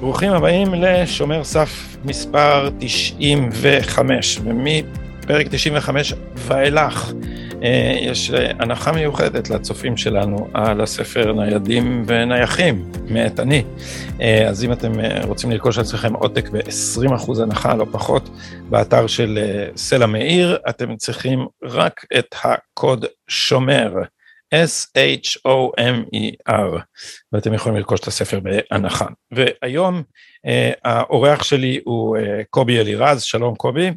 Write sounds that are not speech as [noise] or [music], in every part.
ברוכים הבאים לשומר סף מספר 95, ומפרק 95 ואילך יש הנחה מיוחדת לצופים שלנו על הספר ניידים ונייחים, מאת אני. אה, אז אם אתם אה, רוצים לרכוש על עצמכם עותק ב-20% הנחה, לא פחות, באתר של סלע מאיר, אתם צריכים רק את הקוד שומר. S-H-O-M-E-R, ואתם יכולים לרכוש את הספר בהנחה. והיום אה, האורח שלי הוא אה, קובי אלירז, שלום קובי.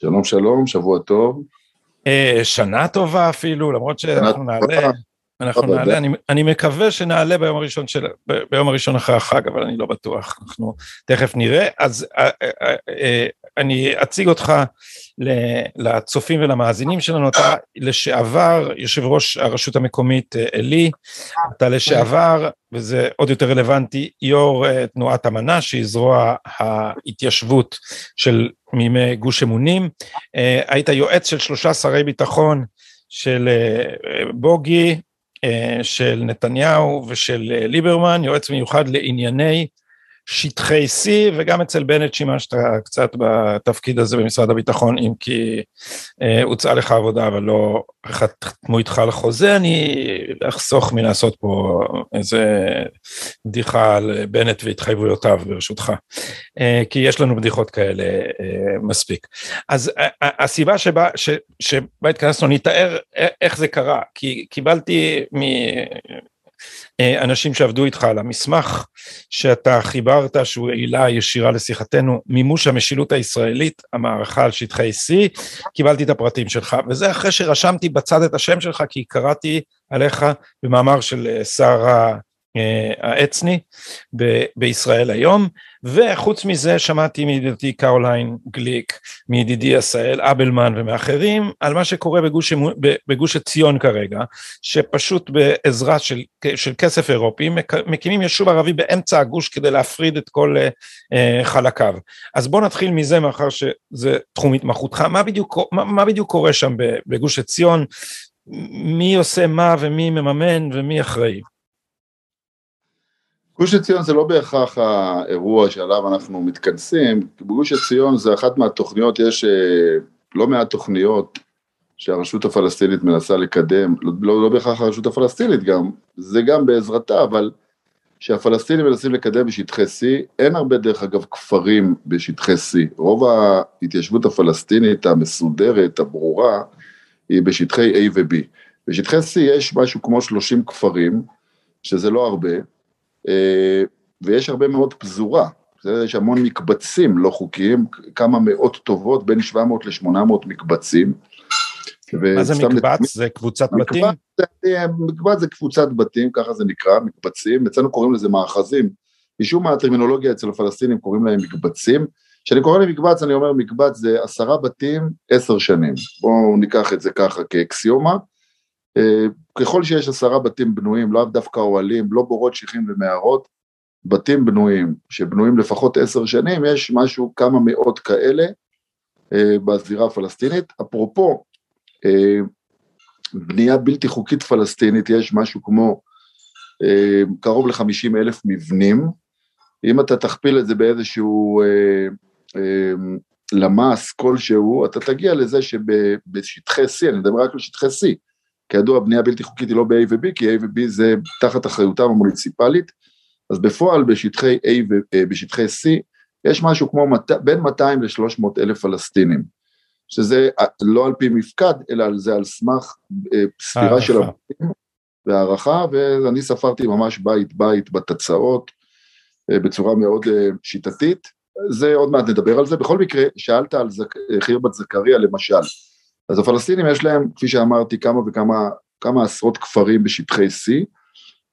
שלום שלום, שבוע טוב. אה, שנה טובה אפילו, למרות שאנחנו נעלה, אנחנו נעלה, אני, אני מקווה שנעלה ביום הראשון של, ביום הראשון אחרי החג, אבל אני לא בטוח, אנחנו תכף נראה. אז אה, אה, אני אציג אותך לצופים ולמאזינים שלנו, אתה לשעבר יושב ראש הרשות המקומית אה, עלי, אתה לשעבר, וזה עוד יותר רלוונטי, יו"ר אה, תנועת אמנה, שהיא זרוע ההתיישבות של מימי גוש אמונים, אה, היית יועץ של שלושה שרי ביטחון של בוגי, של נתניהו ושל ליברמן, יועץ מיוחד לענייני שטחי C וגם אצל בנט שימשת קצת בתפקיד הזה במשרד הביטחון אם כי אה, הוצעה לך עבודה אבל לא חתמו איתך על חוזה אני אחסוך מלעשות פה איזה בדיחה על בנט והתחייבויותיו ברשותך. אה, כי יש לנו בדיחות כאלה אה, מספיק. אז אה, הסיבה שבה, ש, שבה התכנסנו אני אתאר איך זה קרה. כי קיבלתי מ... אה, אנשים שעבדו איתך על המסמך שאתה חיברת שהוא עילה ישירה לשיחתנו מימוש המשילות הישראלית המערכה על שטחי C קיבלתי את הפרטים שלך. וזה אחרי שרשמתי בצד את השם שלך כי קראתי עליך במאמר של אה, שר אה, האצני ב- בישראל היום וחוץ מזה שמעתי מידידתי קרוליין גליק מידידי עשהאל אבלמן ומאחרים על מה שקורה בגוש, בגוש עציון כרגע שפשוט בעזרה של, של כסף אירופי מקימים יישוב ערבי באמצע הגוש כדי להפריד את כל uh, חלקיו. אז בוא נתחיל מזה מאחר שזה תחום התמחותך. מה בדיוק, מה, מה בדיוק קורה שם בגוש עציון? מי עושה מה ומי מממן ומי אחראי גוש עציון זה לא בהכרח האירוע שעליו אנחנו מתכנסים, בגוש עציון זה אחת מהתוכניות, יש אה, לא מעט תוכניות שהרשות הפלסטינית מנסה לקדם, לא, לא, לא בהכרח הרשות הפלסטינית גם, זה גם בעזרתה, אבל שהפלסטינים מנסים לקדם בשטחי C, אין הרבה דרך אגב כפרים בשטחי C, רוב ההתיישבות הפלסטינית המסודרת, הברורה, היא בשטחי A ו-B. בשטחי C יש משהו כמו 30 כפרים, שזה לא הרבה, ויש הרבה מאוד פזורה, יש המון מקבצים לא חוקיים, כמה מאות טובות, בין 700 ל-800 מקבצים. מה זה מקבץ? זה קבוצת בתים? מקבץ זה קבוצת בתים, ככה זה נקרא, מקבצים, אצלנו קוראים לזה מאחזים, משום מה הטרמינולוגיה אצל הפלסטינים קוראים להם מקבצים, כשאני קורא למקבץ אני אומר מקבץ זה עשרה בתים, עשר שנים, בואו ניקח את זה ככה כאקסיומה, אה, ככל שיש עשרה בתים בנויים, לאו דווקא אוהלים, לא בורות שיחים ומערות, בתים בנויים, שבנויים לפחות עשר שנים, יש משהו, כמה מאות כאלה אה, בזירה הפלסטינית. אפרופו, אה, בנייה בלתי חוקית פלסטינית, יש משהו כמו קרוב לחמישים אלף מבנים, אם אתה תכפיל את זה באיזשהו למ"ס כלשהו, אתה תגיע לזה שבשטחי C, אני מדבר רק על שטחי C, כידוע בנייה בלתי חוקית היא לא ב-A ו-B, כי A ו-B זה תחת אחריותם המוניציפלית, אז בפועל בשטחי A ובשטחי אה, C יש משהו כמו מת... בין 200 ל-300 אלף פלסטינים, שזה אה, לא על פי מפקד, אלא זה על סמך אה, ספירה של הבתים והערכה, ואני ספרתי ממש בית בית בתצעות בצורה מאוד שיטתית, זה עוד מעט נדבר על זה, בכל מקרה שאלת על זק... חירבת זכריה למשל, אז הפלסטינים יש להם, כפי שאמרתי, כמה וכמה, כמה עשרות כפרים בשטחי C,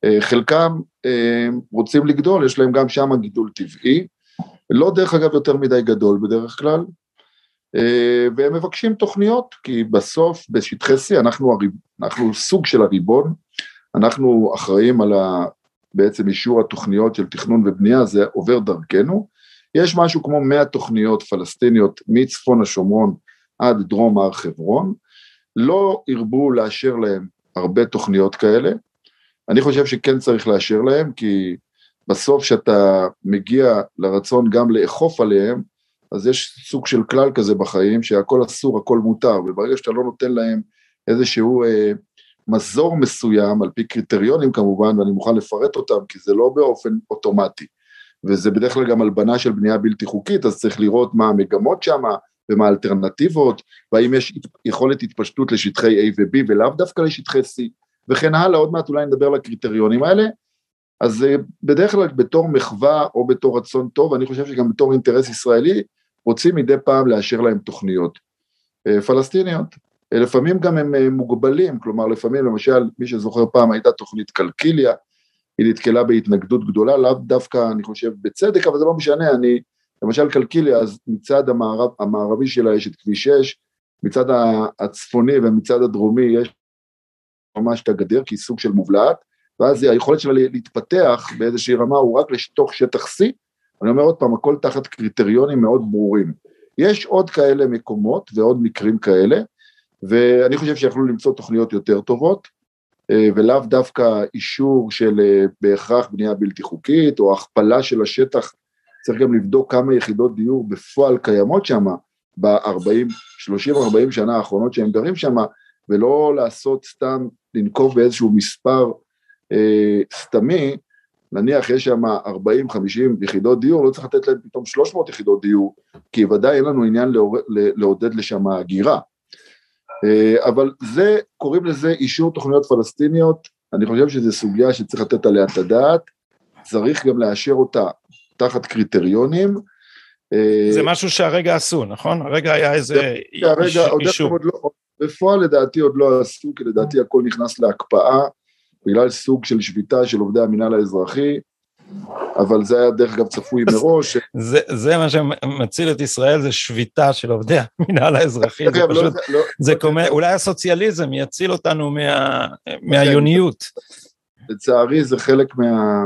אה, חלקם אה, רוצים לגדול, יש להם גם שם גידול טבעי, לא דרך אגב יותר מדי גדול בדרך כלל, אה, והם מבקשים תוכניות, כי בסוף בשטחי C אנחנו, הריב, אנחנו סוג של הריבון, אנחנו אחראים על ה, בעצם אישור התוכניות של תכנון ובנייה, זה עובר דרכנו. יש משהו כמו 100 תוכניות פלסטיניות מצפון השומרון עד דרום הר חברון, לא הרבו לאשר להם הרבה תוכניות כאלה. אני חושב שכן צריך לאשר להם, כי בסוף כשאתה מגיע לרצון גם לאכוף עליהם, אז יש סוג של כלל כזה בחיים, שהכל אסור, הכל מותר, וברגע שאתה לא נותן להם איזשהו אה, מזור מסוים, על פי קריטריונים כמובן, ואני מוכן לפרט אותם, כי זה לא באופן אוטומטי, וזה בדרך כלל גם הלבנה של בנייה בלתי חוקית, אז צריך לראות מה המגמות שם, ומה האלטרנטיבות, והאם יש יכולת התפשטות לשטחי A ו-B ולאו דווקא לשטחי C, וכן הלאה, עוד מעט אולי נדבר על הקריטריונים האלה. אז אה, בדרך כלל בתור מחווה או בתור רצון טוב, אני חושב שגם בתור אינטרס ישראלי, רוצים מדי פעם לאשר להם תוכניות אה, פלסטיניות. אה, לפעמים גם הם מוגבלים, כלומר לפעמים למשל, מי שזוכר פעם הייתה תוכנית קלקיליה, היא נתקלה בהתנגדות גדולה, לאו דווקא אני חושב בצדק, אבל זה לא משנה, אני למשל קלקיליה, אז מצד המערב, המערבי שלה יש את כביש 6, מצד הצפוני ומצד הדרומי יש ממש את הגדר, כי היא סוג של מובלעת, ואז היכולת שלה להתפתח באיזושהי רמה הוא רק לתוך שטח C, אני אומר עוד פעם, הכל תחת קריטריונים מאוד ברורים. יש עוד כאלה מקומות ועוד מקרים כאלה, ואני חושב שיכולו למצוא תוכניות יותר טובות, אה, ולאו דווקא אישור של אה, בהכרח בנייה בלתי חוקית, או הכפלה של השטח צריך גם לבדוק כמה יחידות דיור בפועל קיימות שם ב-40, 30-40 שנה האחרונות שהם גרים שם, ולא לעשות סתם, לנקוב באיזשהו מספר אה, סתמי, נניח יש שם 40-50 יחידות דיור, לא צריך לתת להם פתאום 300 יחידות דיור, כי ודאי אין לנו עניין לעודד לשם הגירה. אה, אבל זה, קוראים לזה אישור תוכניות פלסטיניות, אני חושב שזו סוגיה שצריך לתת עליה את הדעת, צריך גם לאשר אותה תחת קריטריונים. אה, זה משהו שהרגע עשו, נכון? הרגע היה איזה אישור. לא, בפועל לדעתי עוד לא עשו, כי לדעתי הכל נכנס להקפאה, בגלל סוג של שביתה של עובדי המינהל האזרחי, אבל זה היה דרך אגב צפוי מראש. זה, זה מה שמציל את ישראל, זה שביתה של עובדי המינהל האזרחי, זה לא, פשוט, לא, זה לא, קומא, אולי הסוציאליזם יציל אותנו מה, מהיוניות. לצערי זה חלק מה...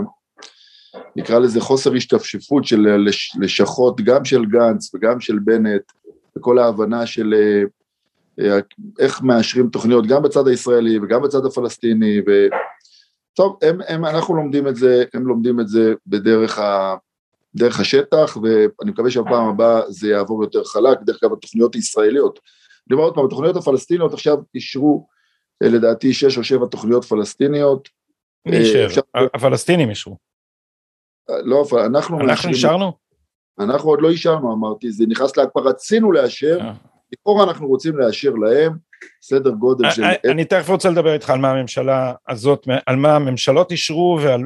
נקרא לזה חוסר השתפשפות של לשכות, גם של גנץ וגם של בנט, וכל ההבנה של אה, אה, איך מאשרים תוכניות, גם בצד הישראלי וגם בצד הפלסטיני, ו... טוב, הם, הם, אנחנו לומדים את זה, הם לומדים את זה בדרך ה, דרך השטח, ואני מקווה שהפעם הבאה זה יעבור יותר חלק, דרך אגב התוכניות הישראליות. אני אומר עוד פעם, התוכניות הפלסטיניות עכשיו אישרו אה, לדעתי שש או שבע תוכניות פלסטיניות. מי אישר? הפלסטינים אישרו. לא, אנחנו... אנחנו אישרנו? אנחנו עוד לא אישרנו, אמרתי, זה נכנס להקפאה, רצינו לאשר, אה. לכאורה אנחנו רוצים לאשר להם סדר גודל של... אני תכף רוצה לדבר איתך על מה הממשלה הזאת, על מה הממשלות אישרו ועל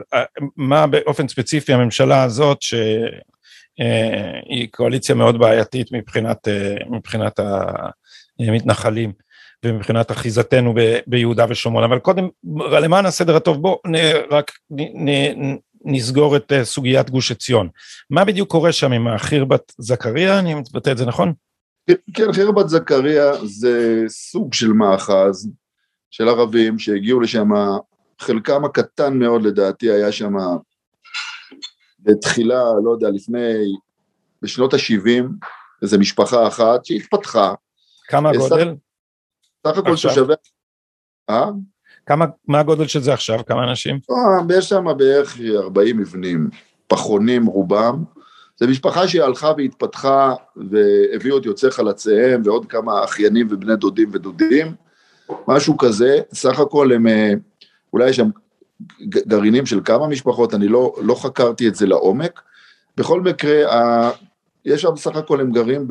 מה באופן ספציפי הממשלה הזאת, שהיא קואליציה מאוד בעייתית מבחינת, מבחינת המתנחלים. ומבחינת אחיזתנו ביהודה ושומרון, אבל קודם, למען הסדר הטוב, בואו רק נסגור את אה, סוגיית גוש עציון. מה בדיוק קורה שם עם החירבת זכריה, אני מבטא את זה נכון? כן, חירבת זכריה זה סוג של מאחז של ערבים שהגיעו לשם, חלקם הקטן מאוד לדעתי היה שם בתחילה, לא יודע, לפני, בשנות ה-70, איזו משפחה אחת שהתפתחה. כמה הגודל? סך הכל תושבי... אה? כמה, מה הגודל של זה עכשיו? כמה אנשים? אה, יש שם בערך 40 מבנים, פחונים רובם. זו משפחה שהלכה והתפתחה והביאו את יוצאי חלציהם ועוד כמה אחיינים ובני דודים ודודים, משהו כזה, סך הכל הם, אה, אולי יש שם גרעינים של כמה משפחות, אני לא, לא חקרתי את זה לעומק. בכל מקרה, ה, יש שם סך הכל הם גרים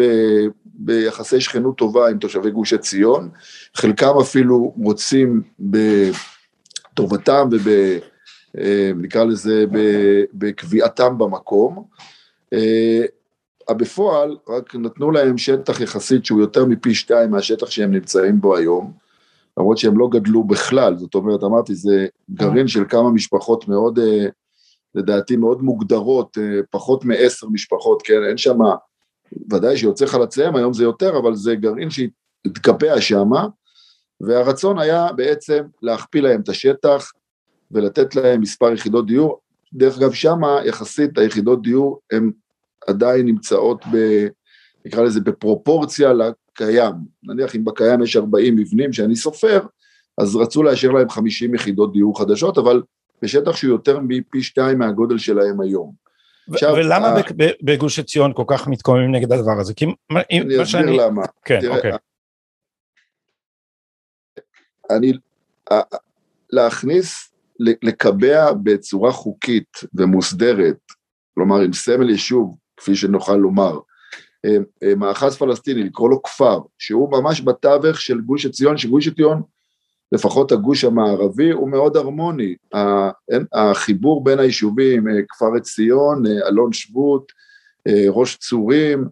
ביחסי שכנות טובה עם תושבי גוש עציון, חלקם אפילו רוצים בטובתם וב... אה, נקרא לזה בקביעתם במקום. אה, בפועל רק נתנו להם שטח יחסית שהוא יותר מפי שתיים מהשטח שהם נמצאים בו היום, למרות שהם לא גדלו בכלל, זאת אומרת, אמרתי, זה גרעין של כמה משפחות מאוד, אה, לדעתי מאוד מוגדרות, פחות מעשר משפחות, כן, אין שם ודאי שיוצא חלציהם, היום זה יותר, אבל זה גרעין שהתקבע שם, והרצון היה בעצם להכפיל להם את השטח, ולתת להם מספר יחידות דיור. דרך אגב, שמה יחסית היחידות דיור הן עדיין נמצאות ב... נקרא לזה בפרופורציה לקיים. נניח אם בקיים יש 40 מבנים שאני סופר, אז רצו לאשר להם 50 יחידות דיור חדשות, אבל בשטח שהוא יותר מפי שתיים מהגודל שלהם היום. עכשיו, ולמה ה... בגוש עציון כל כך מתקוממים נגד הדבר הזה? כי אני אסביר שאני... למה. כן, תראה, אוקיי. אני, להכניס, לקבע בצורה חוקית ומוסדרת, כלומר עם סמל יישוב, כפי שנוכל לומר, אה, אה, מאחז פלסטיני, לקרוא לו כפר, שהוא ממש בתווך של גוש עציון, שגוש עציון, לפחות הגוש המערבי, הוא מאוד הרמוני. החיבור בין היישובים, אה, כפר עציון, אלון שבות, ראש צורים,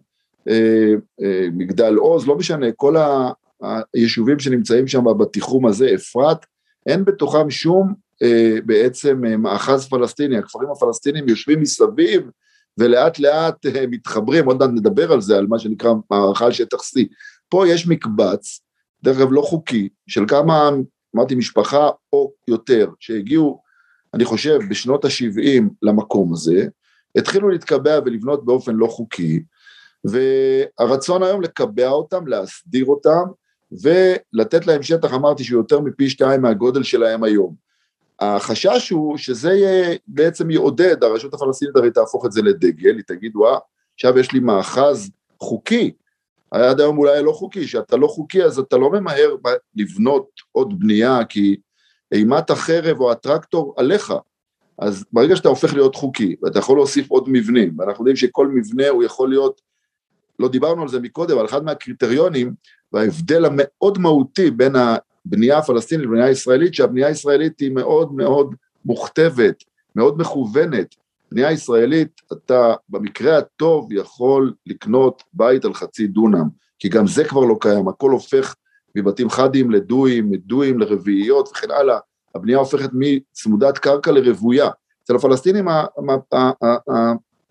מגדל עוז, לא משנה, כל היישובים שנמצאים שם בתיחום הזה, אפרת, אין בתוכם שום בעצם מאחז פלסטיני, הכפרים הפלסטינים יושבים מסביב ולאט לאט אה, מתחברים, עוד מעט נדבר על זה, על מה שנקרא מערכה על שטח C. פה יש מקבץ, דרך אגב לא חוקי, של כמה, אמרתי משפחה או יותר, שהגיעו, אני חושב, בשנות ה-70 למקום הזה, התחילו להתקבע ולבנות באופן לא חוקי, והרצון היום לקבע אותם, להסדיר אותם, ולתת להם שטח, אמרתי, שהוא יותר מפי שתיים מהגודל שלהם היום. החשש הוא שזה יהיה, בעצם יעודד, הרשות הפלסטינית הרי תהפוך את זה לדגל, היא תגיד וואה, עכשיו יש לי מאחז חוקי, עד היום אולי לא חוקי, שאתה לא חוקי אז אתה לא ממהר לבנות עוד בנייה כי אימת החרב או הטרקטור עליך, אז ברגע שאתה הופך להיות חוקי ואתה יכול להוסיף עוד מבנים, ואנחנו יודעים שכל מבנה הוא יכול להיות, לא דיברנו על זה מקודם, אבל אחד מהקריטריונים וההבדל המאוד מהותי בין בנייה פלסטינית, בנייה ישראלית, שהבנייה הישראלית היא מאוד מאוד מוכתבת, מאוד מכוונת. בנייה ישראלית, אתה במקרה הטוב יכול לקנות בית על חצי דונם, כי גם זה כבר לא קיים, הכל הופך מבתים חדים לדויים, מדויים לרביעיות וכן הלאה, הבנייה הופכת מצמודת קרקע לרוויה. אצל הפלסטינים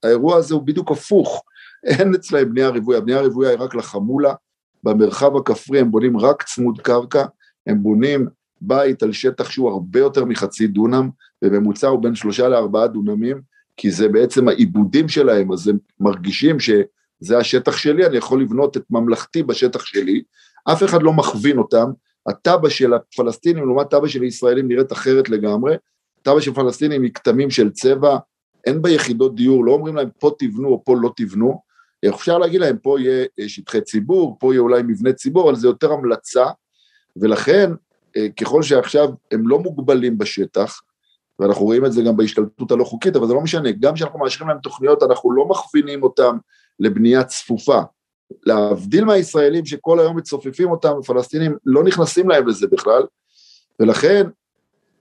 האירוע הזה הוא בדיוק הפוך, אין אצלהם בנייה רוויה, בנייה רוויה היא רק לחמולה, במרחב הכפרי הם בונים רק צמוד קרקע, הם בונים בית על שטח שהוא הרבה יותר מחצי דונם, בממוצע הוא בין שלושה לארבעה דונמים, כי זה בעצם העיבודים שלהם, אז הם מרגישים שזה השטח שלי, אני יכול לבנות את ממלכתי בשטח שלי, אף אחד לא מכווין אותם, התב"ע של הפלסטינים לעומת תב"ע של ישראלים נראית אחרת לגמרי, תב"ע של פלסטינים היא כתמים של צבע, אין בה יחידות דיור, לא אומרים להם פה תבנו או פה לא תבנו, אפשר להגיד להם פה יהיה שטחי ציבור, פה יהיה אולי מבנה ציבור, אבל זה יותר המלצה, ולכן אה, ככל שעכשיו הם לא מוגבלים בשטח, ואנחנו רואים את זה גם בהשתלטות הלא חוקית, אבל זה לא משנה, גם כשאנחנו מאשרים להם תוכניות אנחנו לא מכווינים אותם לבנייה צפופה. להבדיל מהישראלים שכל היום מצופפים אותם, הפלסטינים לא נכנסים להם לזה בכלל, ולכן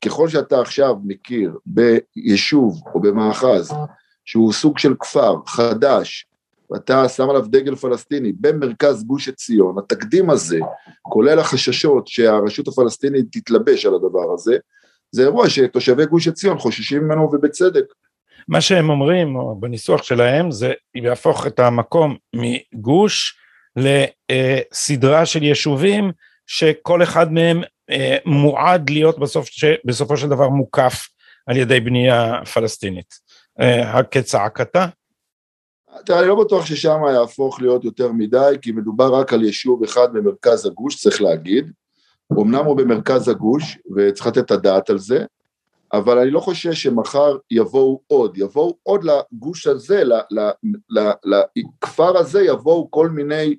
ככל שאתה עכשיו מכיר ביישוב או במאחז שהוא סוג של כפר חדש, ואתה שם עליו דגל פלסטיני במרכז גוש עציון, התקדים הזה, כולל החששות שהרשות הפלסטינית תתלבש על הדבר הזה, זה אירוע שתושבי גוש עציון חוששים ממנו ובצדק. מה שהם אומרים, או בניסוח שלהם, זה יהפוך את המקום מגוש לסדרה של יישובים שכל אחד מהם אה, מועד להיות בסוף, בסופו של דבר מוקף על ידי בנייה פלסטינית. אה, הכצעקתה תראה, אני לא בטוח ששם יהפוך להיות יותר מדי, כי מדובר רק על יישוב אחד במרכז הגוש, צריך להגיד. אמנם הוא במרכז הגוש, וצריך לתת את הדעת על זה, אבל אני לא חושש שמחר יבואו עוד, יבואו עוד לגוש הזה, לכפר הזה יבואו כל מיני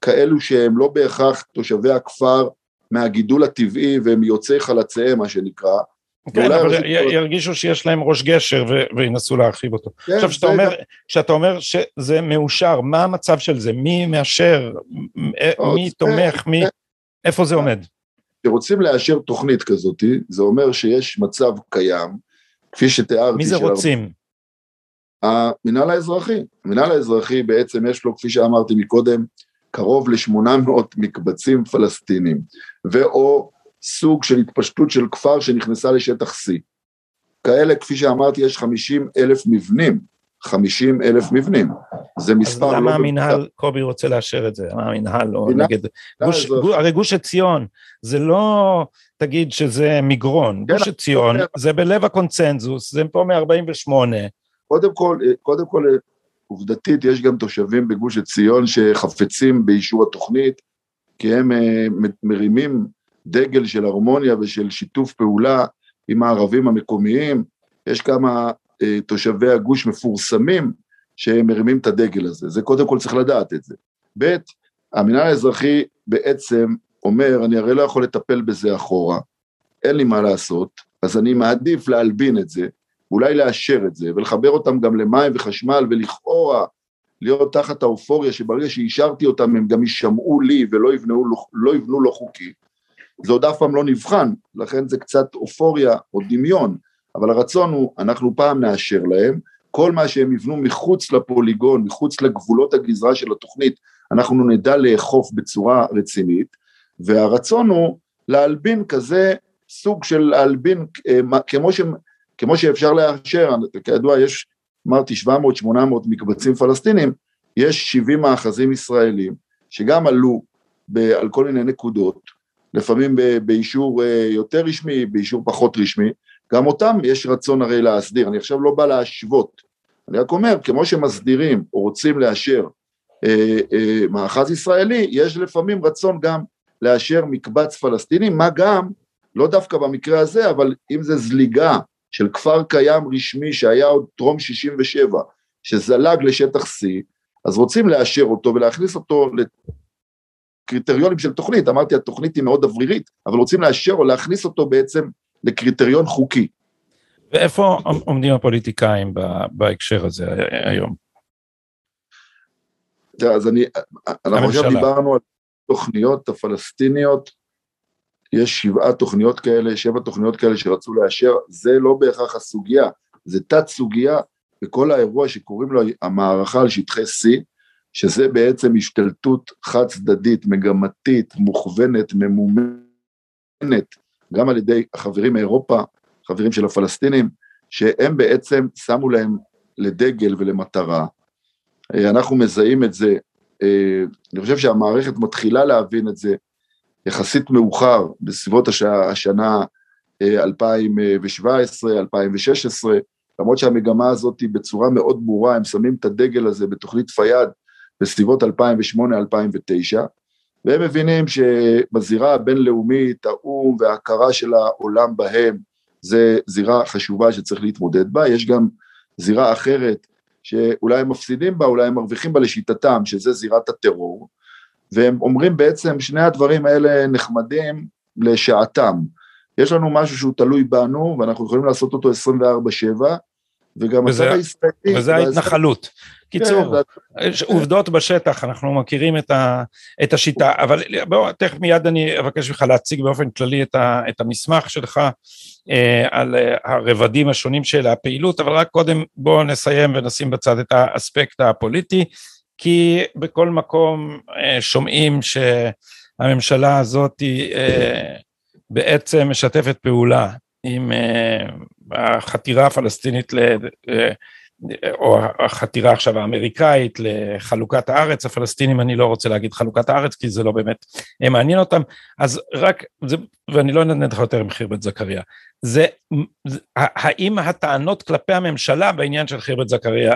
כאלו שהם לא בהכרח תושבי הכפר מהגידול הטבעי והם יוצאי חלציהם, מה שנקרא, כן, אבל ירגישו שיש להם ראש גשר וינסו להרחיב אותו. כן, עכשיו, כשאתה אומר, כשאתה אומר שזה מאושר, מה המצב של זה? מי מאשר? מי תומך? מי... איפה זה עומד? כשרוצים לאשר תוכנית כזאת, זה אומר שיש מצב קיים, כפי שתיארתי... מי זה רוצים? המינהל האזרחי. המינהל האזרחי בעצם יש לו, כפי שאמרתי מקודם, קרוב ל-800 מקבצים פלסטינים, ואו סוג של התפשטות של כפר שנכנסה לשטח C. כאלה, כפי שאמרתי, יש 50 אלף מבנים, 50 אלף מבנים. זה מספר אז למה לא המינהל, במצב. קובי רוצה לאשר את זה? למה המינהל לא נגד... גוש, גוש, הרי גוש עציון זה לא, תגיד שזה מגרון, כן, גוש עציון זה בלב הקונצנזוס, זה פה מ-48. קודם כל, קודם כל, עובדתית, יש גם תושבים בגוש עציון שחפצים באישור התוכנית, כי הם אה, מרימים דגל של הרמוניה ושל שיתוף פעולה עם הערבים המקומיים. יש כמה אה, תושבי הגוש מפורסמים שהם מרימים את הדגל הזה, זה קודם כל צריך לדעת את זה. ב', המינהל האזרחי בעצם אומר, אני הרי לא יכול לטפל בזה אחורה, אין לי מה לעשות, אז אני מעדיף להלבין את זה, אולי לאשר את זה, ולחבר אותם גם למים וחשמל, ולכאורה להיות תחת האופוריה שברגע שאישרתי אותם הם גם יישמעו לי ולא יבנו, לא יבנו לא חוקי, זה עוד אף פעם לא נבחן, לכן זה קצת אופוריה או דמיון, אבל הרצון הוא, אנחנו פעם נאשר להם, כל מה שהם יבנו מחוץ לפוליגון, מחוץ לגבולות הגזרה של התוכנית, אנחנו נדע לאכוף בצורה רצינית, והרצון הוא להלבין כזה סוג של להלבין, אה, כמו, ש, כמו שאפשר לאשר, כידוע יש, אמרתי 700-800 מקבצים פלסטינים, יש 70 מאחזים ישראלים שגם עלו ב, על כל מיני נקודות, לפעמים באישור אה, יותר רשמי, באישור פחות רשמי, גם אותם יש רצון הרי להסדיר, אני עכשיו לא בא להשוות, אני רק אומר, כמו שמסדירים או רוצים לאשר אה, אה, מאחז ישראלי, יש לפעמים רצון גם לאשר מקבץ פלסטיני, מה גם, לא דווקא במקרה הזה, אבל אם זה זליגה של כפר קיים רשמי שהיה עוד טרום 67, שזלג לשטח C, אז רוצים לאשר אותו ולהכניס אותו לקריטריונים של תוכנית, אמרתי התוכנית היא מאוד אוורירית, אבל רוצים לאשר או להכניס אותו בעצם לקריטריון חוקי. ואיפה עומדים הפוליטיקאים בהקשר הזה היום? אז אני, אנחנו עכשיו דיברנו על תוכניות הפלסטיניות, יש שבעה תוכניות כאלה, שבע תוכניות כאלה שרצו לאשר, זה לא בהכרח הסוגיה, זה תת סוגיה בכל האירוע שקוראים לו המערכה על שטחי C, שזה בעצם השתלטות חד צדדית, מגמתית, מוכוונת, ממומנת, גם על ידי החברים מאירופה, חברים של הפלסטינים, שהם בעצם שמו להם לדגל ולמטרה. אה, אנחנו מזהים את זה, אה, אני חושב שהמערכת מתחילה להבין את זה יחסית מאוחר, בסביבות הש... השנה 2017, אה, 2016, למרות שהמגמה הזאת היא בצורה מאוד ברורה, הם שמים את הדגל הזה בתוכנית פיאד בסביבות 2008-2009, והם מבינים שבזירה הבינלאומית, האו"ם וההכרה של העולם בהם, זה זירה חשובה שצריך להתמודד בה, יש גם זירה אחרת שאולי הם מפסידים בה, אולי הם מרוויחים בה לשיטתם, שזה זירת הטרור, והם אומרים בעצם שני הדברים האלה נחמדים לשעתם. יש לנו משהו שהוא תלוי בנו, ואנחנו יכולים לעשות אותו 24-7, וגם הצד הישראלי... וזה ההתנחלות. קיצור, כן, יש עובדות בשטח, אנחנו מכירים את, ה, את השיטה, אבל בואו, תכף מיד אני אבקש ממך להציג באופן כללי את, ה, את המסמך שלך אה, על אה, הרבדים השונים של הפעילות, אבל רק קודם בואו נסיים ונשים בצד את האספקט הפוליטי, כי בכל מקום אה, שומעים שהממשלה הזאת אה, בעצם משתפת פעולה עם אה, החתירה הפלסטינית ל... או החתירה עכשיו האמריקאית לחלוקת הארץ, הפלסטינים אני לא רוצה להגיד חלוקת הארץ כי זה לא באמת מעניין אותם, אז רק, זה, ואני לא אנדנד לך יותר מחיר בית זכריה, זה, זה, האם הטענות כלפי הממשלה בעניין של חיר בית זכריה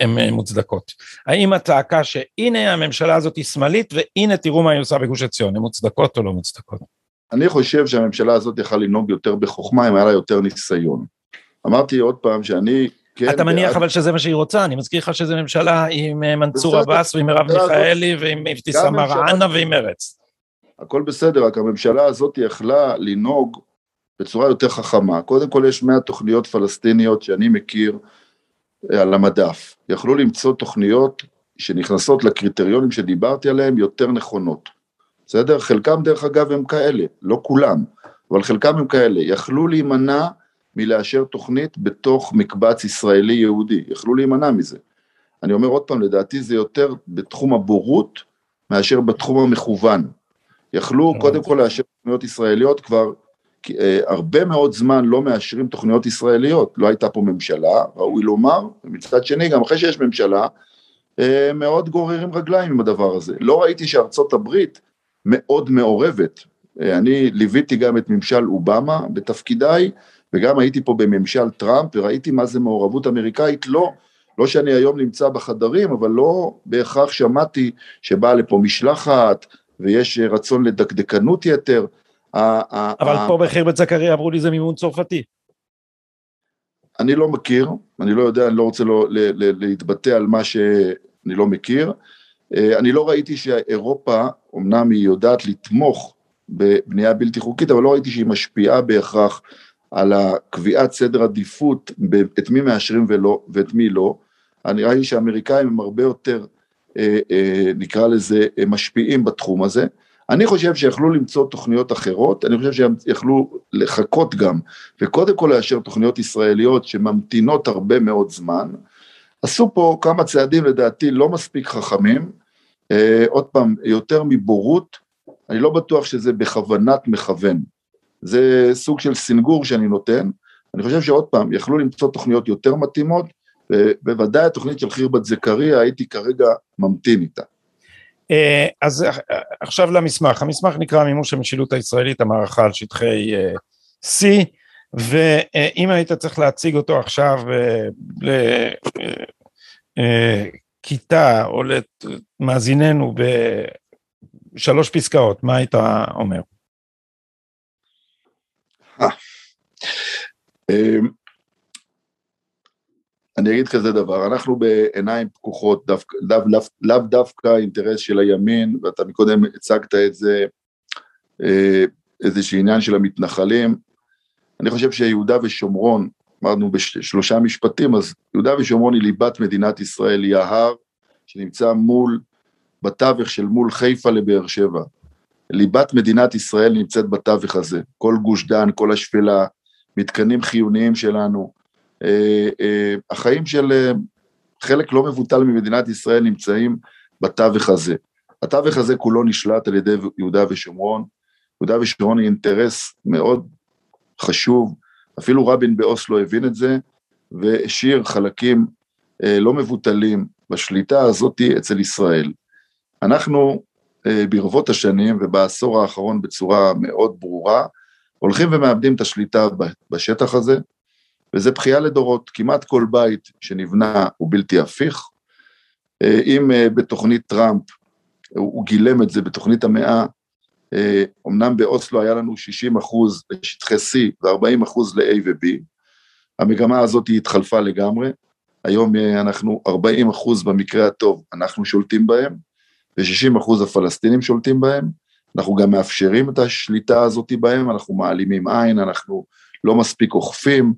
הן מוצדקות? האם הצעקה שהנה הממשלה הזאת היא שמאלית והנה תראו מה היא עושה בגוש עציון, הן מוצדקות או לא מוצדקות? אני חושב שהממשלה הזאת יכלה לנהוג יותר בחוכמה אם היה לה יותר ניסיון. אמרתי עוד פעם שאני כן, אתה מניח אבל שזה מה שהיא רוצה, אני מזכיר לך שזו ממשלה עם אה, מנסור עבאס ועם מרב מיכאלי ועם אבתיסאם מראענה ועם מרץ. הכל בסדר, רק הממשלה הזאת יכלה לנהוג בצורה יותר חכמה. קודם כל יש 100 תוכניות פלסטיניות שאני מכיר אה, על המדף. יכלו למצוא תוכניות שנכנסות לקריטריונים שדיברתי עליהם יותר נכונות. בסדר? חלקם דרך אגב הם כאלה, לא כולם, אבל חלקם הם כאלה. יכלו להימנע מלאשר תוכנית בתוך מקבץ ישראלי יהודי, יכלו להימנע מזה. אני אומר עוד פעם, לדעתי זה יותר בתחום הבורות מאשר בתחום המכוון. יכלו קודם כל לאשר תוכניות ישראליות, כבר אה, הרבה מאוד זמן לא מאשרים תוכניות ישראליות, לא הייתה פה ממשלה, ראוי לומר, ומצד שני, גם אחרי שיש ממשלה, אה, מאוד גוררים רגליים עם הדבר הזה. לא ראיתי שארצות הברית מאוד מעורבת. אה, אני ליוויתי גם את ממשל אובמה בתפקידיי, וגם הייתי פה בממשל טראמפ, וראיתי מה זה מעורבות אמריקאית, לא, לא שאני היום נמצא בחדרים, אבל לא בהכרח שמעתי שבאה לפה משלחת, ויש רצון לדקדקנות יתר. אבל פה בחרבת זכריה אמרו לי זה מימון צרפתי. אני לא מכיר, אני לא יודע, אני לא רוצה לא, להתבטא על מה שאני לא מכיר. אה, אני לא ראיתי שאירופה, אמנם היא יודעת לתמוך בבנייה בלתי חוקית, אבל לא ראיתי שהיא משפיעה בהכרח על הקביעת סדר עדיפות, את מי מאשרים ולא, ואת מי לא. אני ראיתי שהאמריקאים הם הרבה יותר, אה, אה, נקרא לזה, משפיעים בתחום הזה. אני חושב שיכלו למצוא תוכניות אחרות, אני חושב שהם יכלו לחכות גם, וקודם כל לאשר תוכניות ישראליות שממתינות הרבה מאוד זמן. עשו פה כמה צעדים לדעתי לא מספיק חכמים, עוד פעם, יותר מבורות, אני לא בטוח שזה בכוונת מכוון. זה סוג של סינגור שאני נותן, אני חושב שעוד פעם, יכלו למצוא תוכניות יותר מתאימות, ובוודאי התוכנית של חירבת זכריה, הייתי כרגע ממתין איתה. אה, אז עכשיו למסמך, המסמך נקרא מימוש המשילות הישראלית, המערכה על שטחי אה, C, ואם היית צריך להציג אותו עכשיו לכיתה או למאזיננו בשלוש פסקאות, מה היית אומר? אמ, אני אגיד כזה דבר, אנחנו בעיניים פקוחות, לאו דו, דו, דווקא אינטרס של הימין, ואתה מקודם הצגת את זה, אה, איזשהו עניין של המתנחלים. אני חושב שיהודה ושומרון, אמרנו בשלושה משפטים, אז יהודה ושומרון היא ליבת מדינת ישראל, היא ההר שנמצא מול, בתווך של מול חיפה לבאר שבע. ליבת מדינת ישראל נמצאת בתווך הזה, כל גוש דן, כל השפלה, מתקנים חיוניים שלנו, אה, אה, החיים של אה, חלק לא מבוטל ממדינת ישראל נמצאים בתווך הזה. התווך הזה כולו נשלט על ידי יהודה ושומרון. יהודה ושומרון היא אינטרס מאוד חשוב, אפילו רבין באוסלו הבין את זה, והשאיר חלקים לא מבוטלים בשליטה הזאת אצל ישראל. אנחנו ברבות השנים ובעשור האחרון בצורה מאוד ברורה, הולכים ומאבדים את השליטה בשטח הזה, וזה בכייה לדורות, כמעט כל בית שנבנה הוא בלתי הפיך. אה, אם אה, בתוכנית טראמפ, הוא גילם את זה בתוכנית המאה, אמנם אה, באוסלו היה לנו 60 אחוז לשטחי C ו-40 אחוז ל-A ו-B, המגמה הזאת התחלפה לגמרי, היום אנחנו 40 אחוז במקרה הטוב, אנחנו שולטים בהם, ו-60 אחוז הפלסטינים שולטים בהם, אנחנו גם מאפשרים את השליטה הזאת בהם, אנחנו מעלימים עין, אנחנו לא מספיק אוכפים,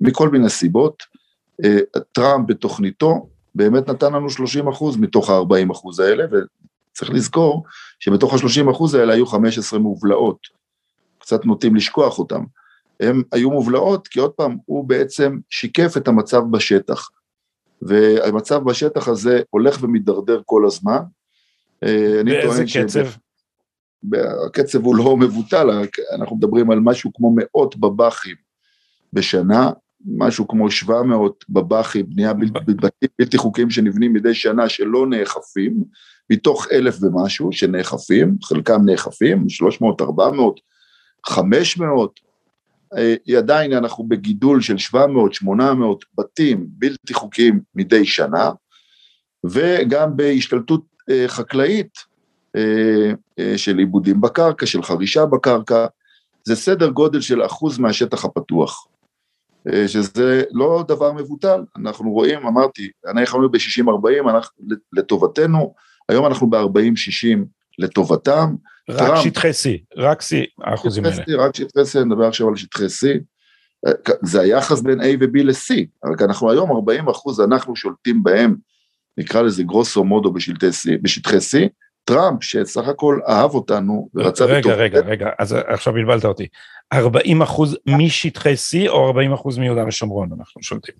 מכל מיני סיבות. אה, טראמפ בתוכניתו באמת נתן לנו 30 אחוז מתוך ה-40 אחוז האלה, וצריך לזכור שבתוך ה-30 אחוז האלה היו 15 מובלעות, קצת נוטים לשכוח אותם. הן היו מובלעות כי עוד פעם, הוא בעצם שיקף את המצב בשטח, והמצב בשטח הזה הולך ומידרדר כל הזמן. אה, באיזה קצב? הקצב הוא לא מבוטל, אנחנו מדברים על משהו כמו מאות בב"חים בשנה, משהו כמו 700 בב"חים, בנייה בלתי, בלתי חוקיים שנבנים מדי שנה שלא נאכפים, מתוך אלף ומשהו שנאכפים, חלקם נאכפים, 300, 400, 500, עדיין אנחנו בגידול של 700, 800 בתים בלתי חוקיים מדי שנה, וגם בהשתלטות אה, חקלאית אה, אה, של עיבודים בקרקע, של חרישה בקרקע, זה סדר גודל של אחוז מהשטח הפתוח. שזה לא דבר מבוטל, אנחנו רואים, אמרתי, אנחנו היינו ב-60-40 לטובתנו, היום אנחנו ב-40-60 לטובתם. רק טראמפ, שטחי C, רק C, האחוזים האלה. C, רק שטחי C, אני מדבר עכשיו על שטחי C. אה, זה היחס בין A ו-B ל-C, רק אנחנו היום 40 אחוז, אנחנו שולטים בהם, נקרא לזה גרוסו מודו בשטחי C, טראמפ, שסך הכל אהב אותנו ורצה... רגע, רגע, רגע, אז עכשיו בלבלת אותי. 40 אחוז משטחי C או 40 אחוז מיהודה ושומרון אנחנו שולטים?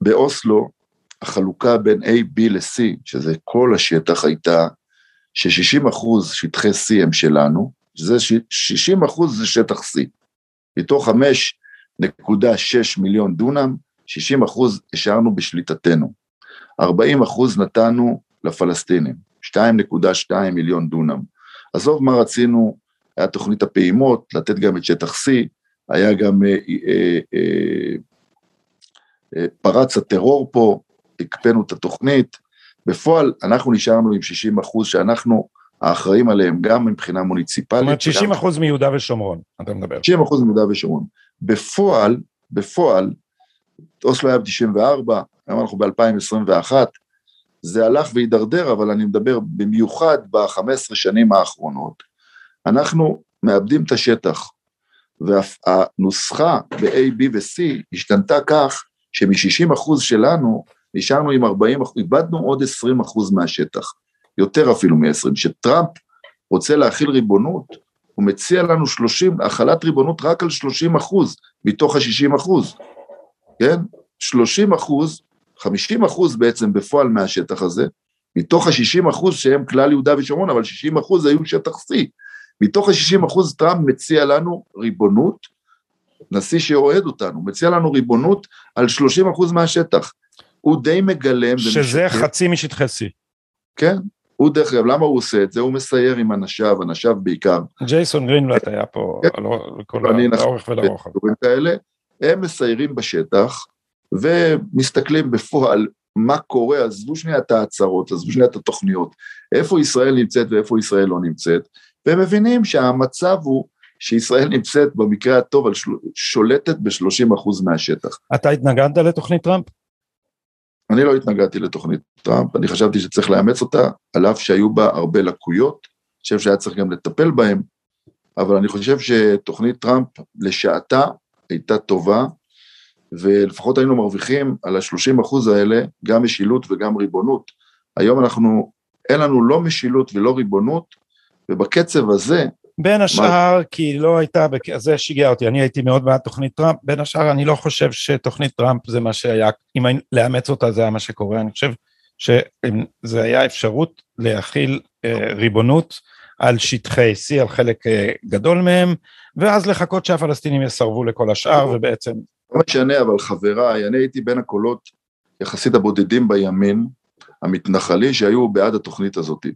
באוסלו, החלוקה בין A, B ל-C, שזה כל השטח, הייתה ש-60 אחוז שטחי C הם שלנו, שזה 60 אחוז זה שטח C. מתוך 5.6 מיליון דונם, 60 אחוז השארנו בשליטתנו. 40 אחוז נתנו לפלסטינים, 2.2 מיליון דונם. עזוב מה רצינו, היה תוכנית הפעימות, לתת גם את שטח C, היה גם, אה, אה, אה, אה, פרץ הטרור פה, הקפאנו את התוכנית, בפועל אנחנו נשארנו עם 60 אחוז שאנחנו האחראים עליהם גם מבחינה מוניציפלית. זאת אומרת 60 אחוז מיהודה ושומרון, אתה מדבר. 60 אחוז מיהודה ושומרון. בפועל, בפועל, אוסלו היה ב-94, היום אנחנו ב-2021, זה הלך והידרדר, אבל אני מדבר במיוחד ב-15 שנים האחרונות. אנחנו מאבדים את השטח, והנוסחה ב-A, B ו-C השתנתה כך שמ-60 אחוז שלנו נשארנו עם 40 אחוז, איבדנו עוד 20 אחוז מהשטח, יותר אפילו מ-20. כשטראמפ רוצה להכיל ריבונות, הוא מציע לנו 30, החלת ריבונות רק על 30 אחוז מתוך ה-60 אחוז, כן? 30 אחוז, 50 אחוז בעצם בפועל מהשטח הזה, מתוך ה-60 אחוז שהם כלל יהודה ושומרון, אבל 60 אחוז היו שטח C. מתוך ה-60 אחוז טראמפ מציע לנו ריבונות, נשיא שאוהד אותנו, מציע לנו ריבונות על 30 אחוז מהשטח. הוא די מגלם. שזה ומשקר. חצי משטחי C. כן, הוא דרך אגב, למה הוא עושה את זה? הוא מסייר עם אנשיו, אנשיו בעיקר. ג'ייסון גרינבלט היה פה כן. לכל האורך ולרוחב. הם מסיירים בשטח ומסתכלים בפועל מה קורה, עזבו שנייה את ההצהרות, עזבו שנייה את התוכניות, איפה ישראל נמצאת ואיפה ישראל לא נמצאת, והם מבינים שהמצב הוא שישראל נמצאת במקרה הטוב. שולטת ב-30% מהשטח. אתה התנגדת לתוכנית טראמפ? אני לא התנגדתי לתוכנית טראמפ, אני חשבתי שצריך לאמץ אותה, על אף שהיו בה הרבה לקויות, אני חושב שהיה צריך גם לטפל בהן, אבל אני חושב שתוכנית טראמפ לשעתה הייתה טובה, ולפחות היינו מרוויחים על ה-30 אחוז האלה גם משילות וגם ריבונות. היום אנחנו, אין לנו לא משילות ולא ריבונות, ובקצב הזה... בין השאר, מה... כי לא הייתה, זה שיגע אותי, אני הייתי מאוד בעד תוכנית טראמפ, בין השאר אני לא חושב שתוכנית טראמפ זה מה שהיה, אם לאמץ אותה זה היה מה שקורה, אני חושב שזה היה אפשרות להכיל אה, ריבונות על שטחי C, על חלק אה, גדול מהם, ואז לחכות שהפלסטינים יסרבו לכל השאר, ובעצם... לא משנה, אבל חבריי, אני הייתי בין הקולות יחסית הבודדים בימין, המתנחלי, שהיו בעד התוכנית הזאת.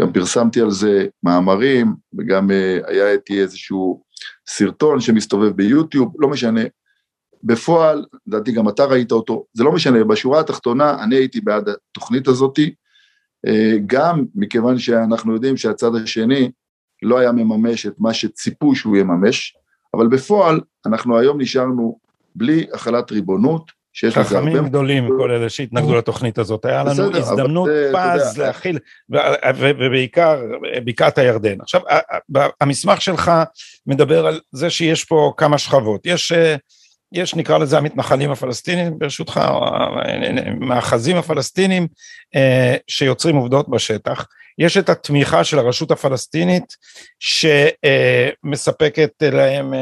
גם פרסמתי על זה מאמרים, וגם אה, היה איתי איזשהו סרטון שמסתובב ביוטיוב, לא משנה. בפועל, לדעתי גם אתה ראית אותו, זה לא משנה, בשורה התחתונה אני הייתי בעד התוכנית הזאתי, אה, גם מכיוון שאנחנו יודעים שהצד השני לא היה מממש את מה שציפו שהוא יממש, אבל בפועל אנחנו היום נשארנו בלי החלת ריבונות, שיש לזה הרבה... חכמים גדולים, כל אלה שהתנגדו לתוכנית הזאת, היה לנו הזדמנות פז להכיל, ובעיקר בקעת הירדן. עכשיו, המסמך שלך מדבר על זה שיש פה כמה שכבות. יש, יש נקרא לזה המתנחלים הפלסטינים, ברשותך, מאחזים הפלסטינים שיוצרים עובדות בשטח. יש את התמיכה של הרשות הפלסטינית שמספקת להם,